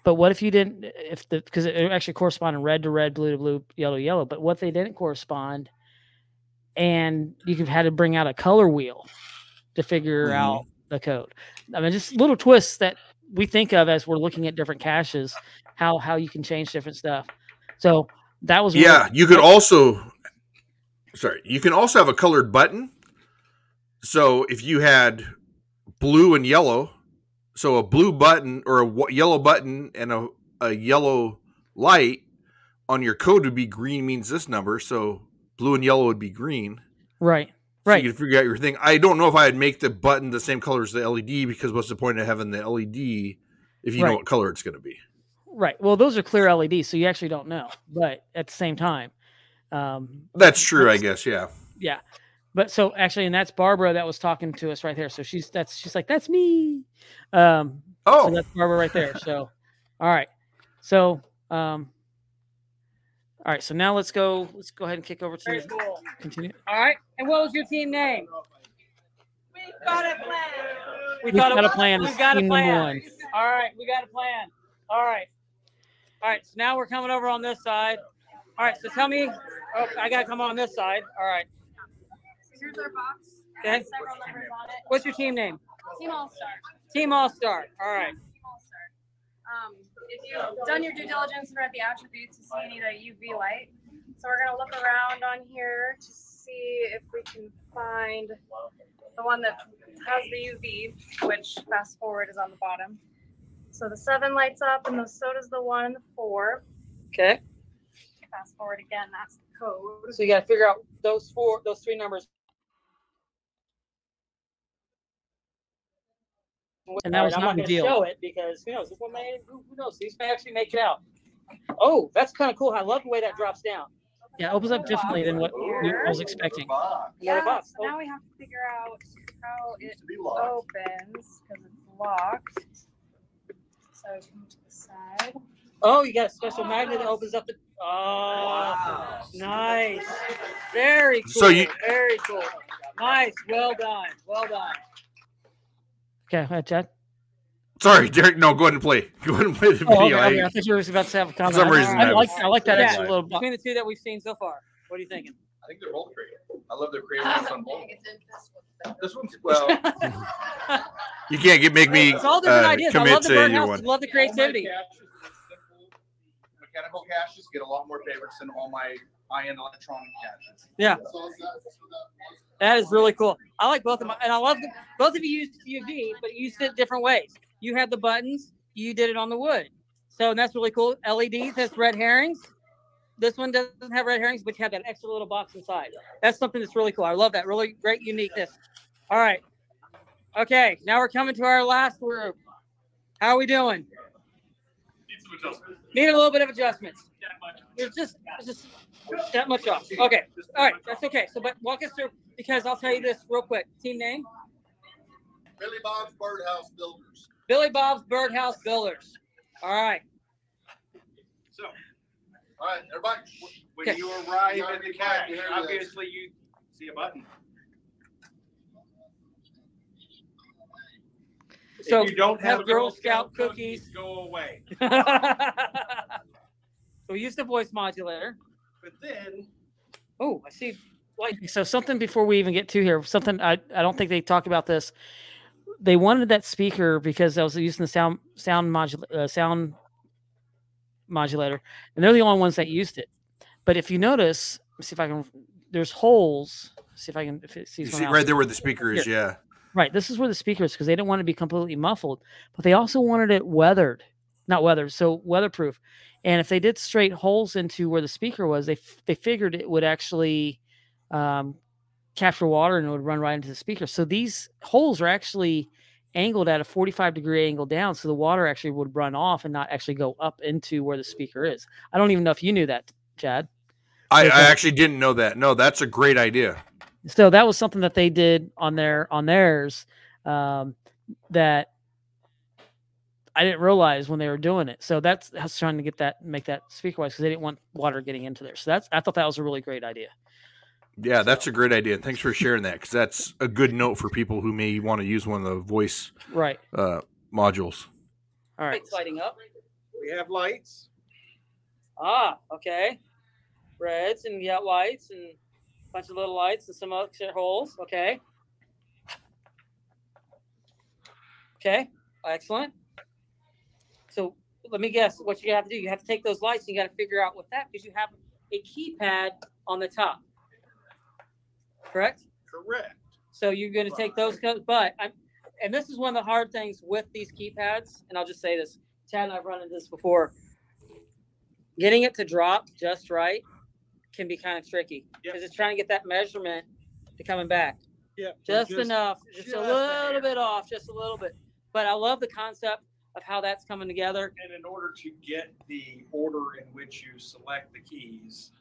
But what if you didn't? If the because it actually corresponded red to red, blue to blue, yellow to yellow. But what if they didn't correspond, and you could had to bring out a color wheel to figure Mhm. out the code. I mean, just little twists that we think of as we're looking at different caches, how how you can change different stuff. So that was really- Yeah, you could also sorry, you can also have a colored button. So if you had blue and yellow, so a blue button or a yellow button and a, a yellow light on your code would be green means this number, so blue and yellow would be green. right, So right. you can figure out your thing. I don't know if I'd make the button the same color as the LED because what's the point of having the LED if you know what color it's going to be? Right. Well, those are clear LEDs, so you actually don't know. But at the same time, um, That's true, I guess. Yeah. yeah. But so actually, and that's Barbara that was talking to us right there. So she's that's she's like that's me. Um, Oh, so that's Barbara right there. So, all right. So, um, all right. So now let's go. Let's go ahead and kick over to cool. continue. All right. And what was your team name? We got a plan. We We've got a plan. we've got a plan. one. All right, we got a plan. All right. All right, so now we're coming over on this side. All right, so tell me, oh, I got to come on this side. All right. Here's our box. Okay. Several numbers on it. What's your team name? Team All Star. Team All Star. All right. Team All Star. Um, if you've done your due diligence and read the attributes, you see you need a UV light. So we're gonna look around on here to see if we can find the one that has the UV, which fast forward is on the bottom. So the seven lights up, and the, so does the one and the four. Okay. Fast forward again, that's the code. So you got to figure out those four, those three numbers. And that was I'm not not the going to deal. show it because who knows? This one may, who who knows? These may actually make it out. Oh, that's kind of cool. I love the way that drops down. Yeah, it opens up differently than what I was expecting. What Yeah, about? so now we have to figure out how it opens because it's locked. So come to the side. Oh, you got a special oh. magnet that opens up the. Oh, nice. Very cool. So you- Very cool. Nice. Well done. Well done. Okay, go ahead, Chad. sorry, Derek. No, go ahead and play. Go ahead and play the Oh, okay, video. okay, I- I thought you were about to have a comment. some I- reason I, I like was- I like that Yeah. extra little. bo- Between the two that we've seen so far, what are you thinking? I think they're both great. I love their creativeness on both. This one's well. you can't get make me it's all different uh, ideas. I love the to your birdhouse. one. Love the creativity. Mechanical caches get a lot more favorites than all my high-end electronic caches. Yeah. That is really cool. I like both of them, and I love the, both of you used UV, but you used it different ways. You had the buttons, you did it on the wood, so that's really cool. LEDs has red herrings. This one doesn't have red herrings, but you have that extra little box inside. That's something that's really cool. I love that. Really great uniqueness. All right. Okay, now we're coming to our last group. How are we doing? Need a little bit of adjustments. There's just, there's just that much off. Okay. All right. That's okay. So, but walk us through because I'll tell you this real quick. Team name? Billy Bob's Birdhouse Builders. Billy Bob's Birdhouse Builders. All right. So, all right, everybody. When Okay. you arrive Gotta at the be quiet cache, to hear this. obviously you see a button. So if you don't have, have Girl Scout cookies. go away. so we use the voice modulator. But then Oh, I see. Like So something before we even get to here, something I, I don't think they talk about this. They wanted that speaker because I was using the sound sound modul- uh, sound modulator, and they're the only ones that used it. But if you notice, let's see if I can. There's holes. See if I can. If it You sees see right there where the speaker is. Yeah. Right. This is where the speaker is because they didn't want to be completely muffled, but they also wanted it weathered, not weathered, so weatherproof. And if they did straight holes into where the speaker was, they f- they figured it would actually um, capture water and it would run right into the speaker. So these holes are actually angled at a 45 degree angle down, so the water actually would run off and not actually go up into where the speaker is. I don't even know if you knew that, Chad. I, I actually didn't know that. No, that's a great idea. so that was something that they did on their on theirs um, that I didn't realize when they were doing it. So that's I was trying to get that make that speaker wise because they didn't want water getting into there. So that's I thought that was a really great idea. Yeah, that's a great idea. Thanks for sharing that because that's a good note for people who may want to use one of the voice Right. uh, modules. All right. lights lighting up. we have lights. Ah, okay. Reds and you got whites and a bunch of little lights and some extra holes. Okay. Okay. Excellent. So let me guess what you have to do. You have to take those lights and you got to figure out what that because you have a keypad on the top. Correct? Correct. So you're going to take those, but I'm, and this is one of the hard things with these keypads. And I'll just say this, Chad and I've run into this before. Getting it to drop just right can be kind of tricky because it's trying to get that measurement to coming back Yeah. just, enough, just, just a little bit off, just a little bit. But I love the concept of how that's coming together. And in order to get the order in which you select the keys,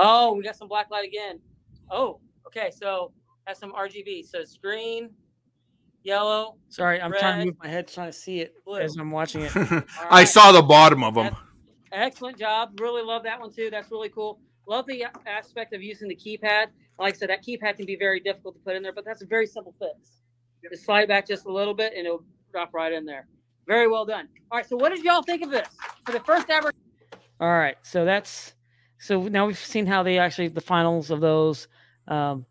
Oh, we got some black light again. Oh, okay. So that's some RGB. So it's green, yellow, Sorry, I'm trying Red, to move my head trying to see it blue. as I'm watching it. All I saw the bottom of them. Excellent job. Really love that one too. That's really cool. Love the aspect of using the keypad. Like I said, that keypad can be very difficult to put in there, but that's a very simple fix. Just slide back just a little bit and it'll drop right in there. Very well done. All right. So what did y'all think of this for the first ever? All right, so that's so now we've seen how they actually the finals of those. Um,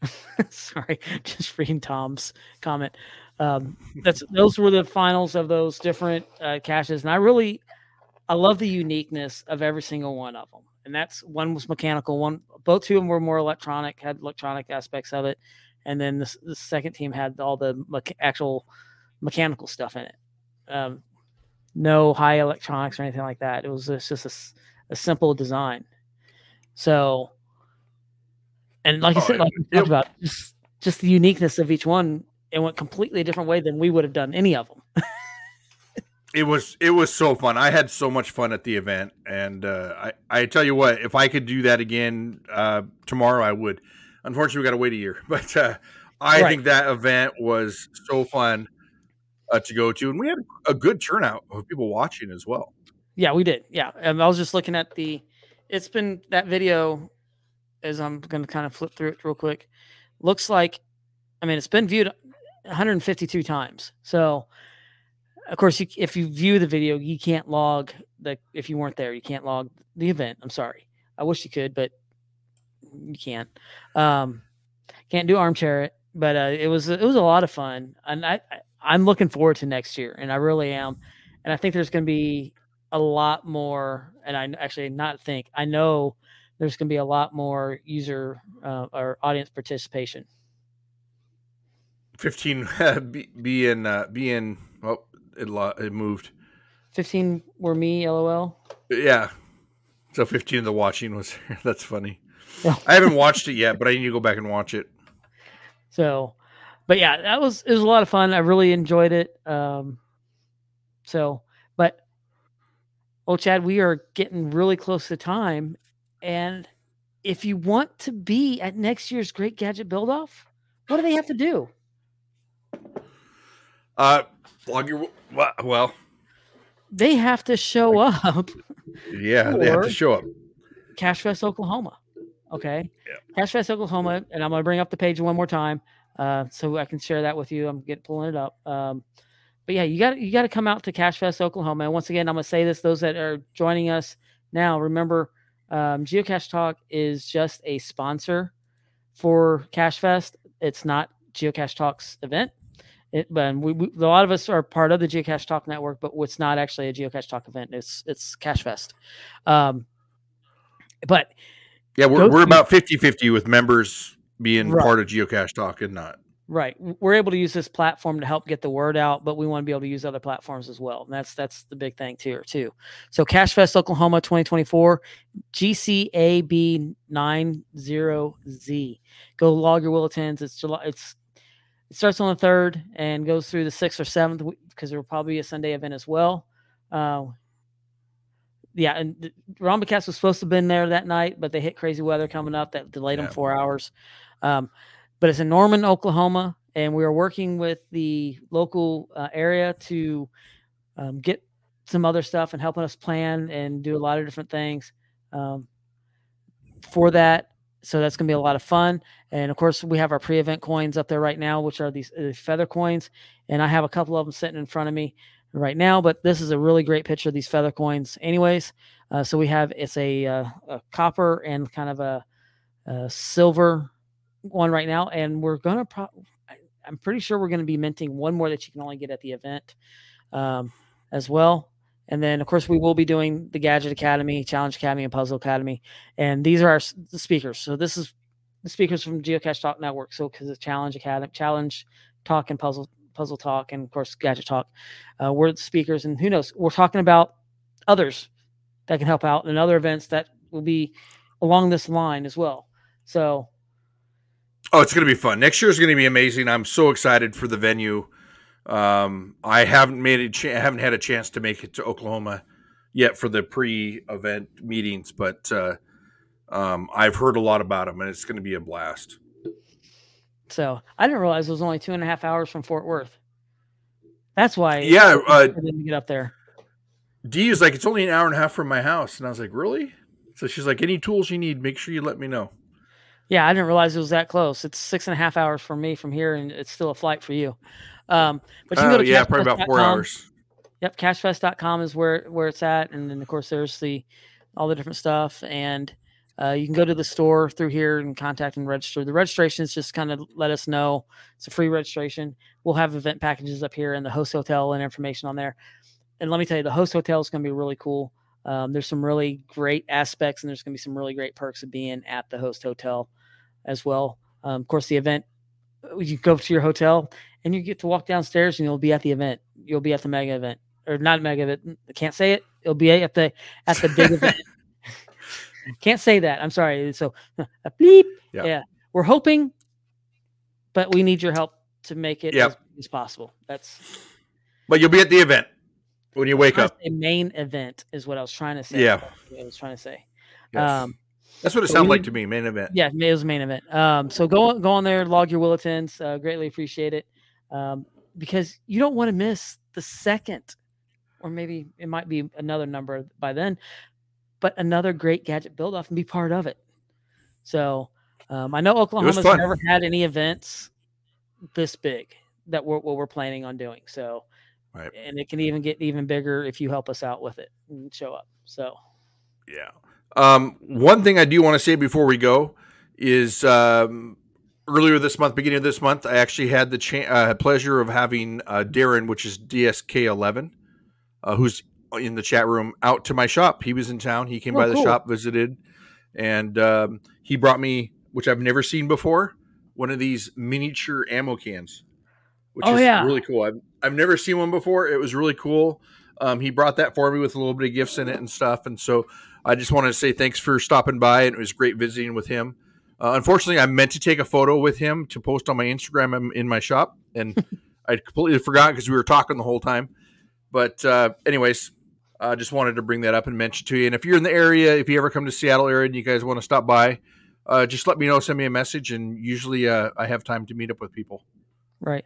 sorry, just reading Tom's comment. Um, that's those were the finals of those different uh, caches, and I really I love the uniqueness of every single one of them. And that's one was mechanical, one both two of them were more electronic, had electronic aspects of it, and then the, the second team had all the mecha- actual mechanical stuff in it. Um, no high electronics or anything like that. It was just, just a, a simple design. So, and like I Oh, said, it- like we talked about, just just the uniqueness of each one, it went completely a different way than we would have done any of them. It was it was so fun. I had so much fun at the event, and uh, I I tell you what, if I could do that again uh, tomorrow, I would. Unfortunately, we got to wait a year, but uh, I Right. think that event was so fun uh, to go to, and we had a good turnout of people watching as well. Yeah, we did. Yeah, and I was just looking at the. It's been that video, as I'm going to kind of flip through it real quick. Looks like, I mean, it's been viewed 152 times. So, of course, you, if you view the video, you can't log the. If you weren't there, you can't log the event. I'm sorry. I wish you could, but you can't. Um, can't do armchair it, but uh, it was it was a lot of fun, and I, I I'm looking forward to next year, and I really am, and I think there's going to be a lot more, and I actually not think I know there's going to be a lot more user uh, or audience participation. Fifteen be, being uh, being oh it lo- it moved. 15 were me, lol. Yeah. So 15 of the watching was that's funny. I haven't watched it yet, but I need to go back and watch it. So, but yeah, that was it was a lot of fun. I really enjoyed it. Um, so, but well, Chad, we are getting really close to time, and if you want to be at next year's Great Gadget Build Off, what do they have to do? Uh plug your well, well They have to show up yeah, they have to show up. Cache Fest, Oklahoma. Okay. Cache Fest, Oklahoma, and I'm gonna bring up the page one more time, uh, so I can share that with you. I'm getting pulling it up. Um, but yeah, you got you got to come out to Cache Fest, Oklahoma. And once again, I'm gonna say this: those that are joining us Now, remember, um, Geocache Talk is just a sponsor for Cache Fest. It's not Geocache Talk's event. It, but we, we, a lot of us are part of the Geocache Talk network, but it's not actually a Geocache Talk event. It's it's Cache Fest. Um, but Yeah, we're, Go we're to- about 50 50 with members being Right. part of Geocache Talk and not. Right. We're able to use this platform to help get the word out, but we want to be able to use other platforms as well. And that's that's the big thing too, too. So Cache Fest Oklahoma 2024, GCAB90Z. Go log your bulletins. It's July it's it starts on the third and goes through the sixth or seventh because there will probably be a Sunday event as well. Uh, yeah, and Rombacast was supposed to have been there that night, but they hit crazy weather coming up that delayed them Yeah. four hours. Um, but it's in Norman, Oklahoma, and we are working with the local uh, area to um, get some other stuff and helping us plan and do a lot of different things um, for that. So that's going to be a lot of fun. And of course, we have our pre-event coins up there right now, which are these uh, feather coins, and I have a couple of them sitting in front of me right now. But this is a really great picture of these feather coins, anyways. Uh, so we have it's a, uh, a copper and kind of a, a silver one right now, and we're gonna. Pro- I'm pretty sure we're gonna be minting one more that you can only get at the event, um, as well. And then, of course, we will be doing the Gadget Academy, Challenge Academy, and Puzzle Academy. And these are our speakers. So this is the speakers from Geocache Talk Network. So because it's Challenge Academy, Challenge Talk, and Puzzle Puzzle Talk, and of course Gadget Talk, uh, we're the speakers. And who knows, we're talking about others that can help out and other events that will be along this line as well. So Oh, it's going to be fun. Next year is going to be amazing. I'm so excited for the venue. Um, I haven't made a cha- I haven't had a chance to make it to Oklahoma yet for the pre-event meetings, but uh, um, I've heard a lot about them, and it's going to be a blast. So I didn't realize it was only two and a half hours from Fort Worth. That's why. Yeah, uh, I didn't get up there. Dee is like, it's only an hour and a half from my house, and I was like, really? So she's like, any tools you need, make sure you let me know. Yeah, I didn't realize it was that close. It's six and a half hours for me from here, and it's still a flight for you. Um, but you can Uh, go to yeah, probably about four hours. Yep, cachefest.com is where where it's at, and then of course there's the all the different stuff, and uh, you can go to the store through here and contact and register. The registration is just kind of let us know it's a free registration. We'll have event packages up here and the host hotel and information on there. And let me tell you, the host hotel is going to be really cool. Um, there's some really great aspects, and there's going to be some really great perks of being at the host hotel as well. Um, of course, the event uh, you go to your hotel and you get to walk downstairs and you'll be at the event. You'll be at the mega event or not mega event. I can't say it. It'll be at the at the big event. Can't say that. I'm sorry. So a bleep. Yeah. Yeah. We're hoping, but we need your help to make it Yeah. as, as possible. That's But you'll be at the event when you wake up. a main event is what I was trying to say. Yeah. I was trying to say. Yes. Um, That's what it so sounded like to me, main event. Yeah, it was a main event. Um, so go on, go on there, log your willetins. Uh, greatly appreciate it. Um, because you don't want to miss the second, or maybe it might be another number by then, but another great gadget build off and be part of it. So um, I know Oklahoma's never had any events this big that we're what we're planning on doing. So, Right. and it can even get even bigger if you help us out with it and show up. So Yeah. Um, one thing I do want to say before we go is um, earlier this month, beginning of this month, I actually had the cha- uh, pleasure of having uh, Darren, which is DSK11, uh, who's in the chat room, out to my shop. He was in town. He came Oh, by the cool. shop, visited, and um, he brought me, which I've never seen before, one of these miniature ammo cans, which Oh, is yeah. really cool. I've, I've never seen one before. It was really cool. Um, he brought that for me with a little bit of gifts in it and stuff. And so I just wanted to say thanks for stopping by, and it was great visiting with him. Uh, unfortunately, I meant to take a photo with him to post on my Instagram in- in my shop, and I completely forgot because we were talking the whole time. But uh, anyways, I just wanted to bring that up and mention to you. And if you're in the area, if you ever come to Seattle area and you guys want to stop by, uh, just let me know. Send me a message, and usually uh, I have time to meet up with people. Right.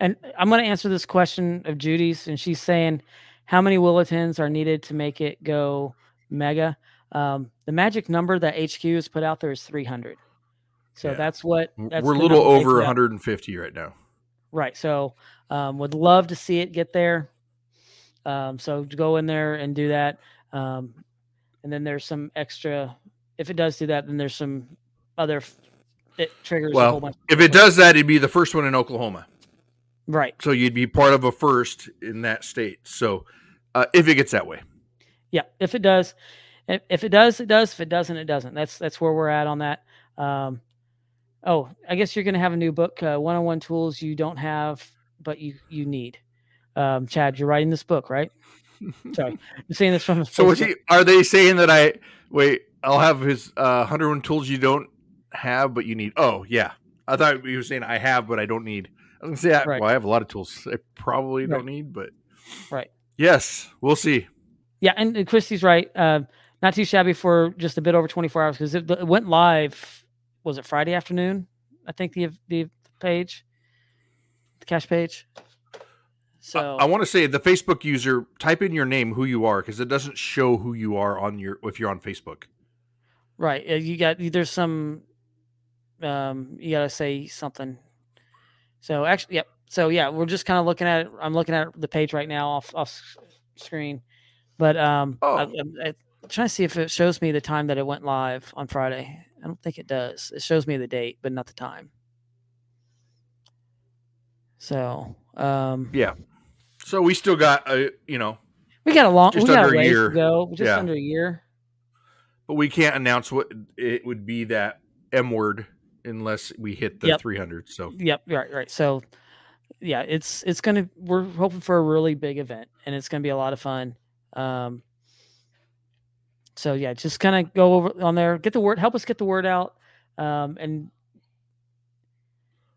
And I'm going to answer this question of Judy's, and she's saying, How many Will Attends are needed to make it go mega? Um, the magic number that HQ has put out there is 300. So Yeah. that's what that's we're a little over put out. 150 right now. Right. So um, would love to see it get there. Um, so go in there and do that. Um, and then there's some extra. If it does do that, then there's some other. It triggers a whole Well, if it does that, it'd be the first one in Oklahoma. Right. So you'd be part of a first in that state. So uh, if it gets that way, Yeah. If it does, if, if it does, it does. If it doesn't, it doesn't. That's that's where we're at on that. Um, oh, I guess you're going to have a new book, uh, one-on-one tools you don't have, but you you need. Um, Chad, you're writing this book, right? Sorry, I'm saying this from. so he, are they saying that I wait? I'll have his uh, 101 tools you don't have, but you need. Oh yeah, I thought you were saying I have, but I don't need. I was gonna say, I- Right. well, I have a lot of tools I probably Right. don't need, but Right. yes, we'll see. Yeah, and, and Christy's right. Uh, not too shabby for just a bit over 24 hours because it, it went live. Was it Friday afternoon? I think the the page, the cache page. So I want to say the Facebook user type in your name, who you are, because it doesn't show who you are on your if you're on Facebook. right, uh, you got there's some. Um, you gotta say something. So actually, yep. So yeah, we're just kind of looking at it. I'm looking at the page right now off off screen, but um, I, Oh. I'm, I'm trying to see if it shows me the time that it went live on Friday. I don't think it does. It shows me the date, but not the time. So um, Yeah. So we still got a you know, we got a long, Just we got a a ways year. to go. Just Yeah. under a year. but we can't announce what it would be that M word unless we hit the Yep. 300. So Yep. Right. Right. So, yeah, it's it's gonna. We're hoping for a really big event, and it's gonna be a lot of fun. Um. So yeah, just kind of go over on there, get the word, help us get the word out, um, and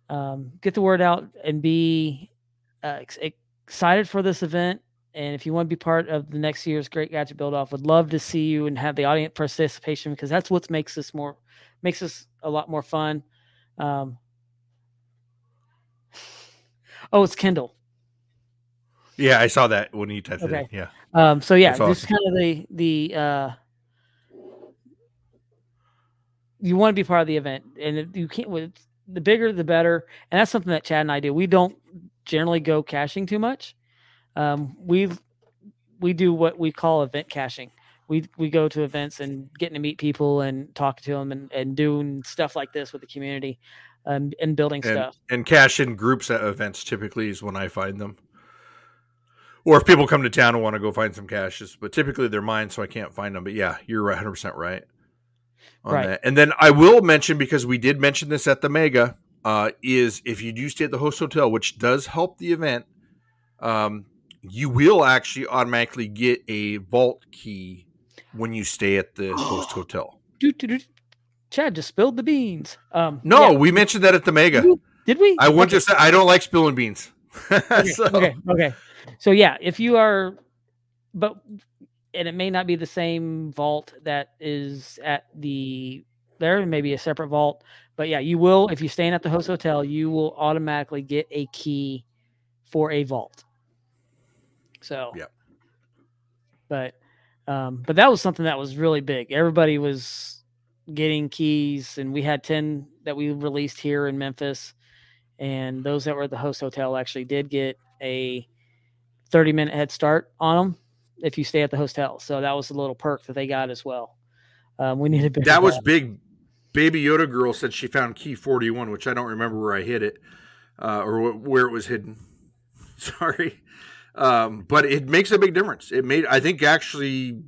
um, get the word out, and be uh, ex- excited for this event. And if you want to be part of the next year's Great Gadget Build Off, would love to see you and have the audience participation because that's what makes this more makes this a lot more fun. Um, oh, it's Kindle. yeah, I saw that when you typed it in. Yeah. Um, so yeah, this is kind of the the uh, you want to be part of the event, and you can't. With the bigger, the better, and that's something that Chad and I do. We don't generally go caching too much. Um, we we do what we call event caching. We we go to events and getting to meet people and talking to them and, and doing stuff like this with the community, um, and building And, stuff. and cash in groups at events typically is when I find them. Or if people come to town and want to go find some caches, but typically they're mine, so I can't find them. But yeah, you're 100 percent right on Right. that. And then I will mention because we did mention this at the mega, uh, is if you do stay at the host hotel, which does help the event, um, you will actually automatically get a vault key when you stay at the host hotel. Chad just spilled the beans. Um, No, yeah. we mentioned that at the mega. did we? I want Okay. to say I don't like spilling beans. okay, So- okay, okay. So yeah, if you are, but and it may not be the same vault that is at the there, and maybe a separate vault. But yeah, you will if you're staying at the host hotel, you will automatically get a key for a vault. So yeah, But um, but that was something that was really big. Everybody was getting keys, and we had ten that we released here in Memphis and those that were at the host hotel actually did get a 30 minute head start on them if you stay at the hotel. So that was a little perk that they got as well. Um, we need a bit. That was big. Baby Yoda girl said she found key 41, which I don't remember where I hid it uh, or wh- where it was hidden. Sorry. Um, but it makes a big difference. It made, I think, actually,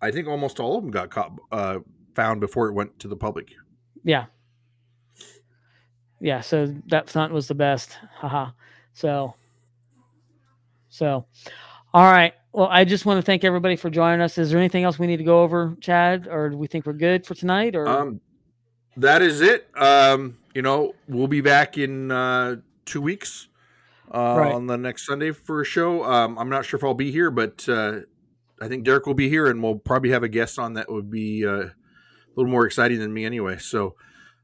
I think almost all of them got caught, uh, found before it went to the public. yeah, yeah. So that stunt was the best. Haha. So, so, all right. Well, I just want to thank everybody for joining us. Is there anything else we need to go over, Chad, or do we think we're good for tonight? Or Um, that is it. Um, you know, we'll be back in uh, two weeks uh, Right. on the next Sunday for a show. Um, I'm not sure if I'll be here, but uh, I think Derek will be here, and we'll probably have a guest on that would be uh, a little more exciting than me anyway. So,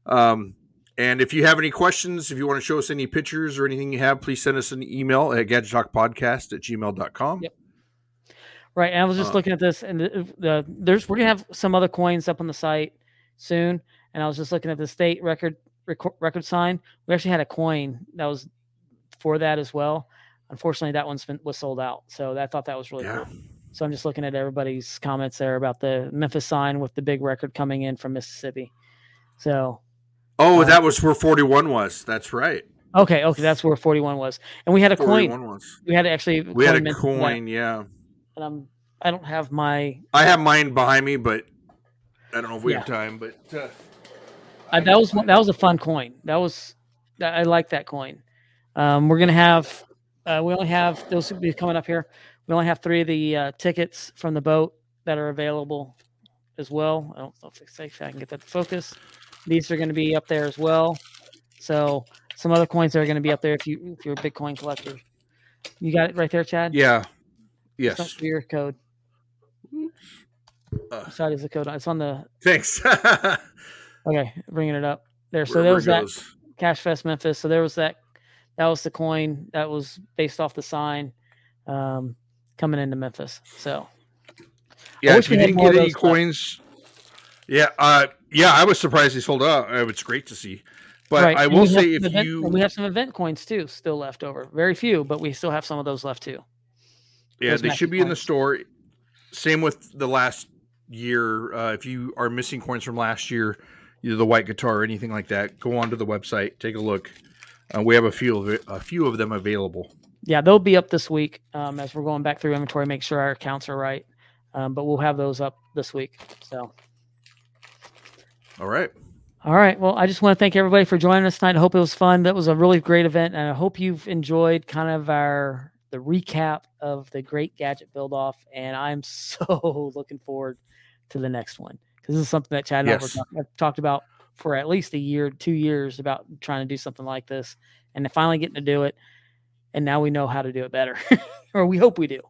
um, and if you have any questions, if you want to show us any pictures or anything you have, please send us an email at gadgettalkpodcast at gmail.com. Yep. Right, and I was just Uh, looking at this, and the, the there's we're gonna have some other coins up on the site soon, and I was just looking at the state record record, record sign. We actually had a coin that was for that as well. Unfortunately, that one's been was sold out, so I thought that was really Yeah. cool. So I'm just looking at everybody's comments there about the Memphis sign with the big record coming in from Mississippi. So Oh, Uh, that was where 41 was. That's right. okay, okay, that's where 41 was, and we had a coin. was. We had actually We had a minted for that, coin, yeah. And I'm I don't have my I have mine behind me, but I don't know if we have time. But uh, Uh, that was that was a fun coin. That was I like that coin. Um, we're gonna have uh, we only have those will be coming up here. We only have three of the uh, tickets from the boat that are available as well. I don't know if, it's- if I can get that to focus. These are going to be up there as well. So some other coins are going to be up there if you if you're a Bitcoin collector. You got it right there, Chad. yeah, yes. for your code. Uh, Sorry, is the code. It's on the. thanks. Okay, bringing it up there. So Wherever there was that. Cache Fest Memphis. So there was that. That was the coin that was based off the sign um, coming into Memphis. So Yeah, if you we didn't get any those left. coins, Yeah, uh, yeah. I was surprised they sold out. Uh, It's great to see. But Right, I will say, if event- you we have some event coins too still left over. Very few, but we still have some of those left too. Yeah, they should be in the store. Same with the last year. Uh, if you are missing coins from last year, either the white guitar or anything like that, go onto the website, take a look. Uh, we have a few of it, a few of them available. Yeah, they'll be up this week um, as we're going back through inventory, make sure our accounts are right. Um, but we'll have those up this week. So. All right. All right. Well, I just want to thank everybody for joining us tonight. I hope it was fun. That was a really great event, and I hope you've enjoyed kind of our the recap of the Great Gadget Build Off. And I'm so looking forward to the next one because this is something that Chad and I were talk- have talked about for at least a year, two years about trying to do something like this, and finally getting to do it. And now we know how to do it better, or we hope we do,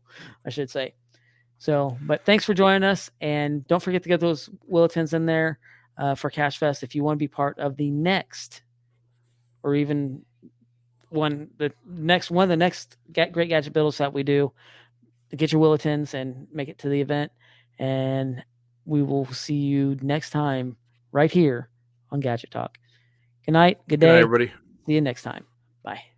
I should say. So, but thanks for joining us, and don't forget to get those Will Attends in there uh, for Cache Fest if you want to be part of the next, or even one the next one of the next ga- great gadget builds that we do. To get your Will Attends and make it to the event, and we will see you next time right here on Gadget Talk. Good night. Good Good night, day. everybody. See you next time. Bye.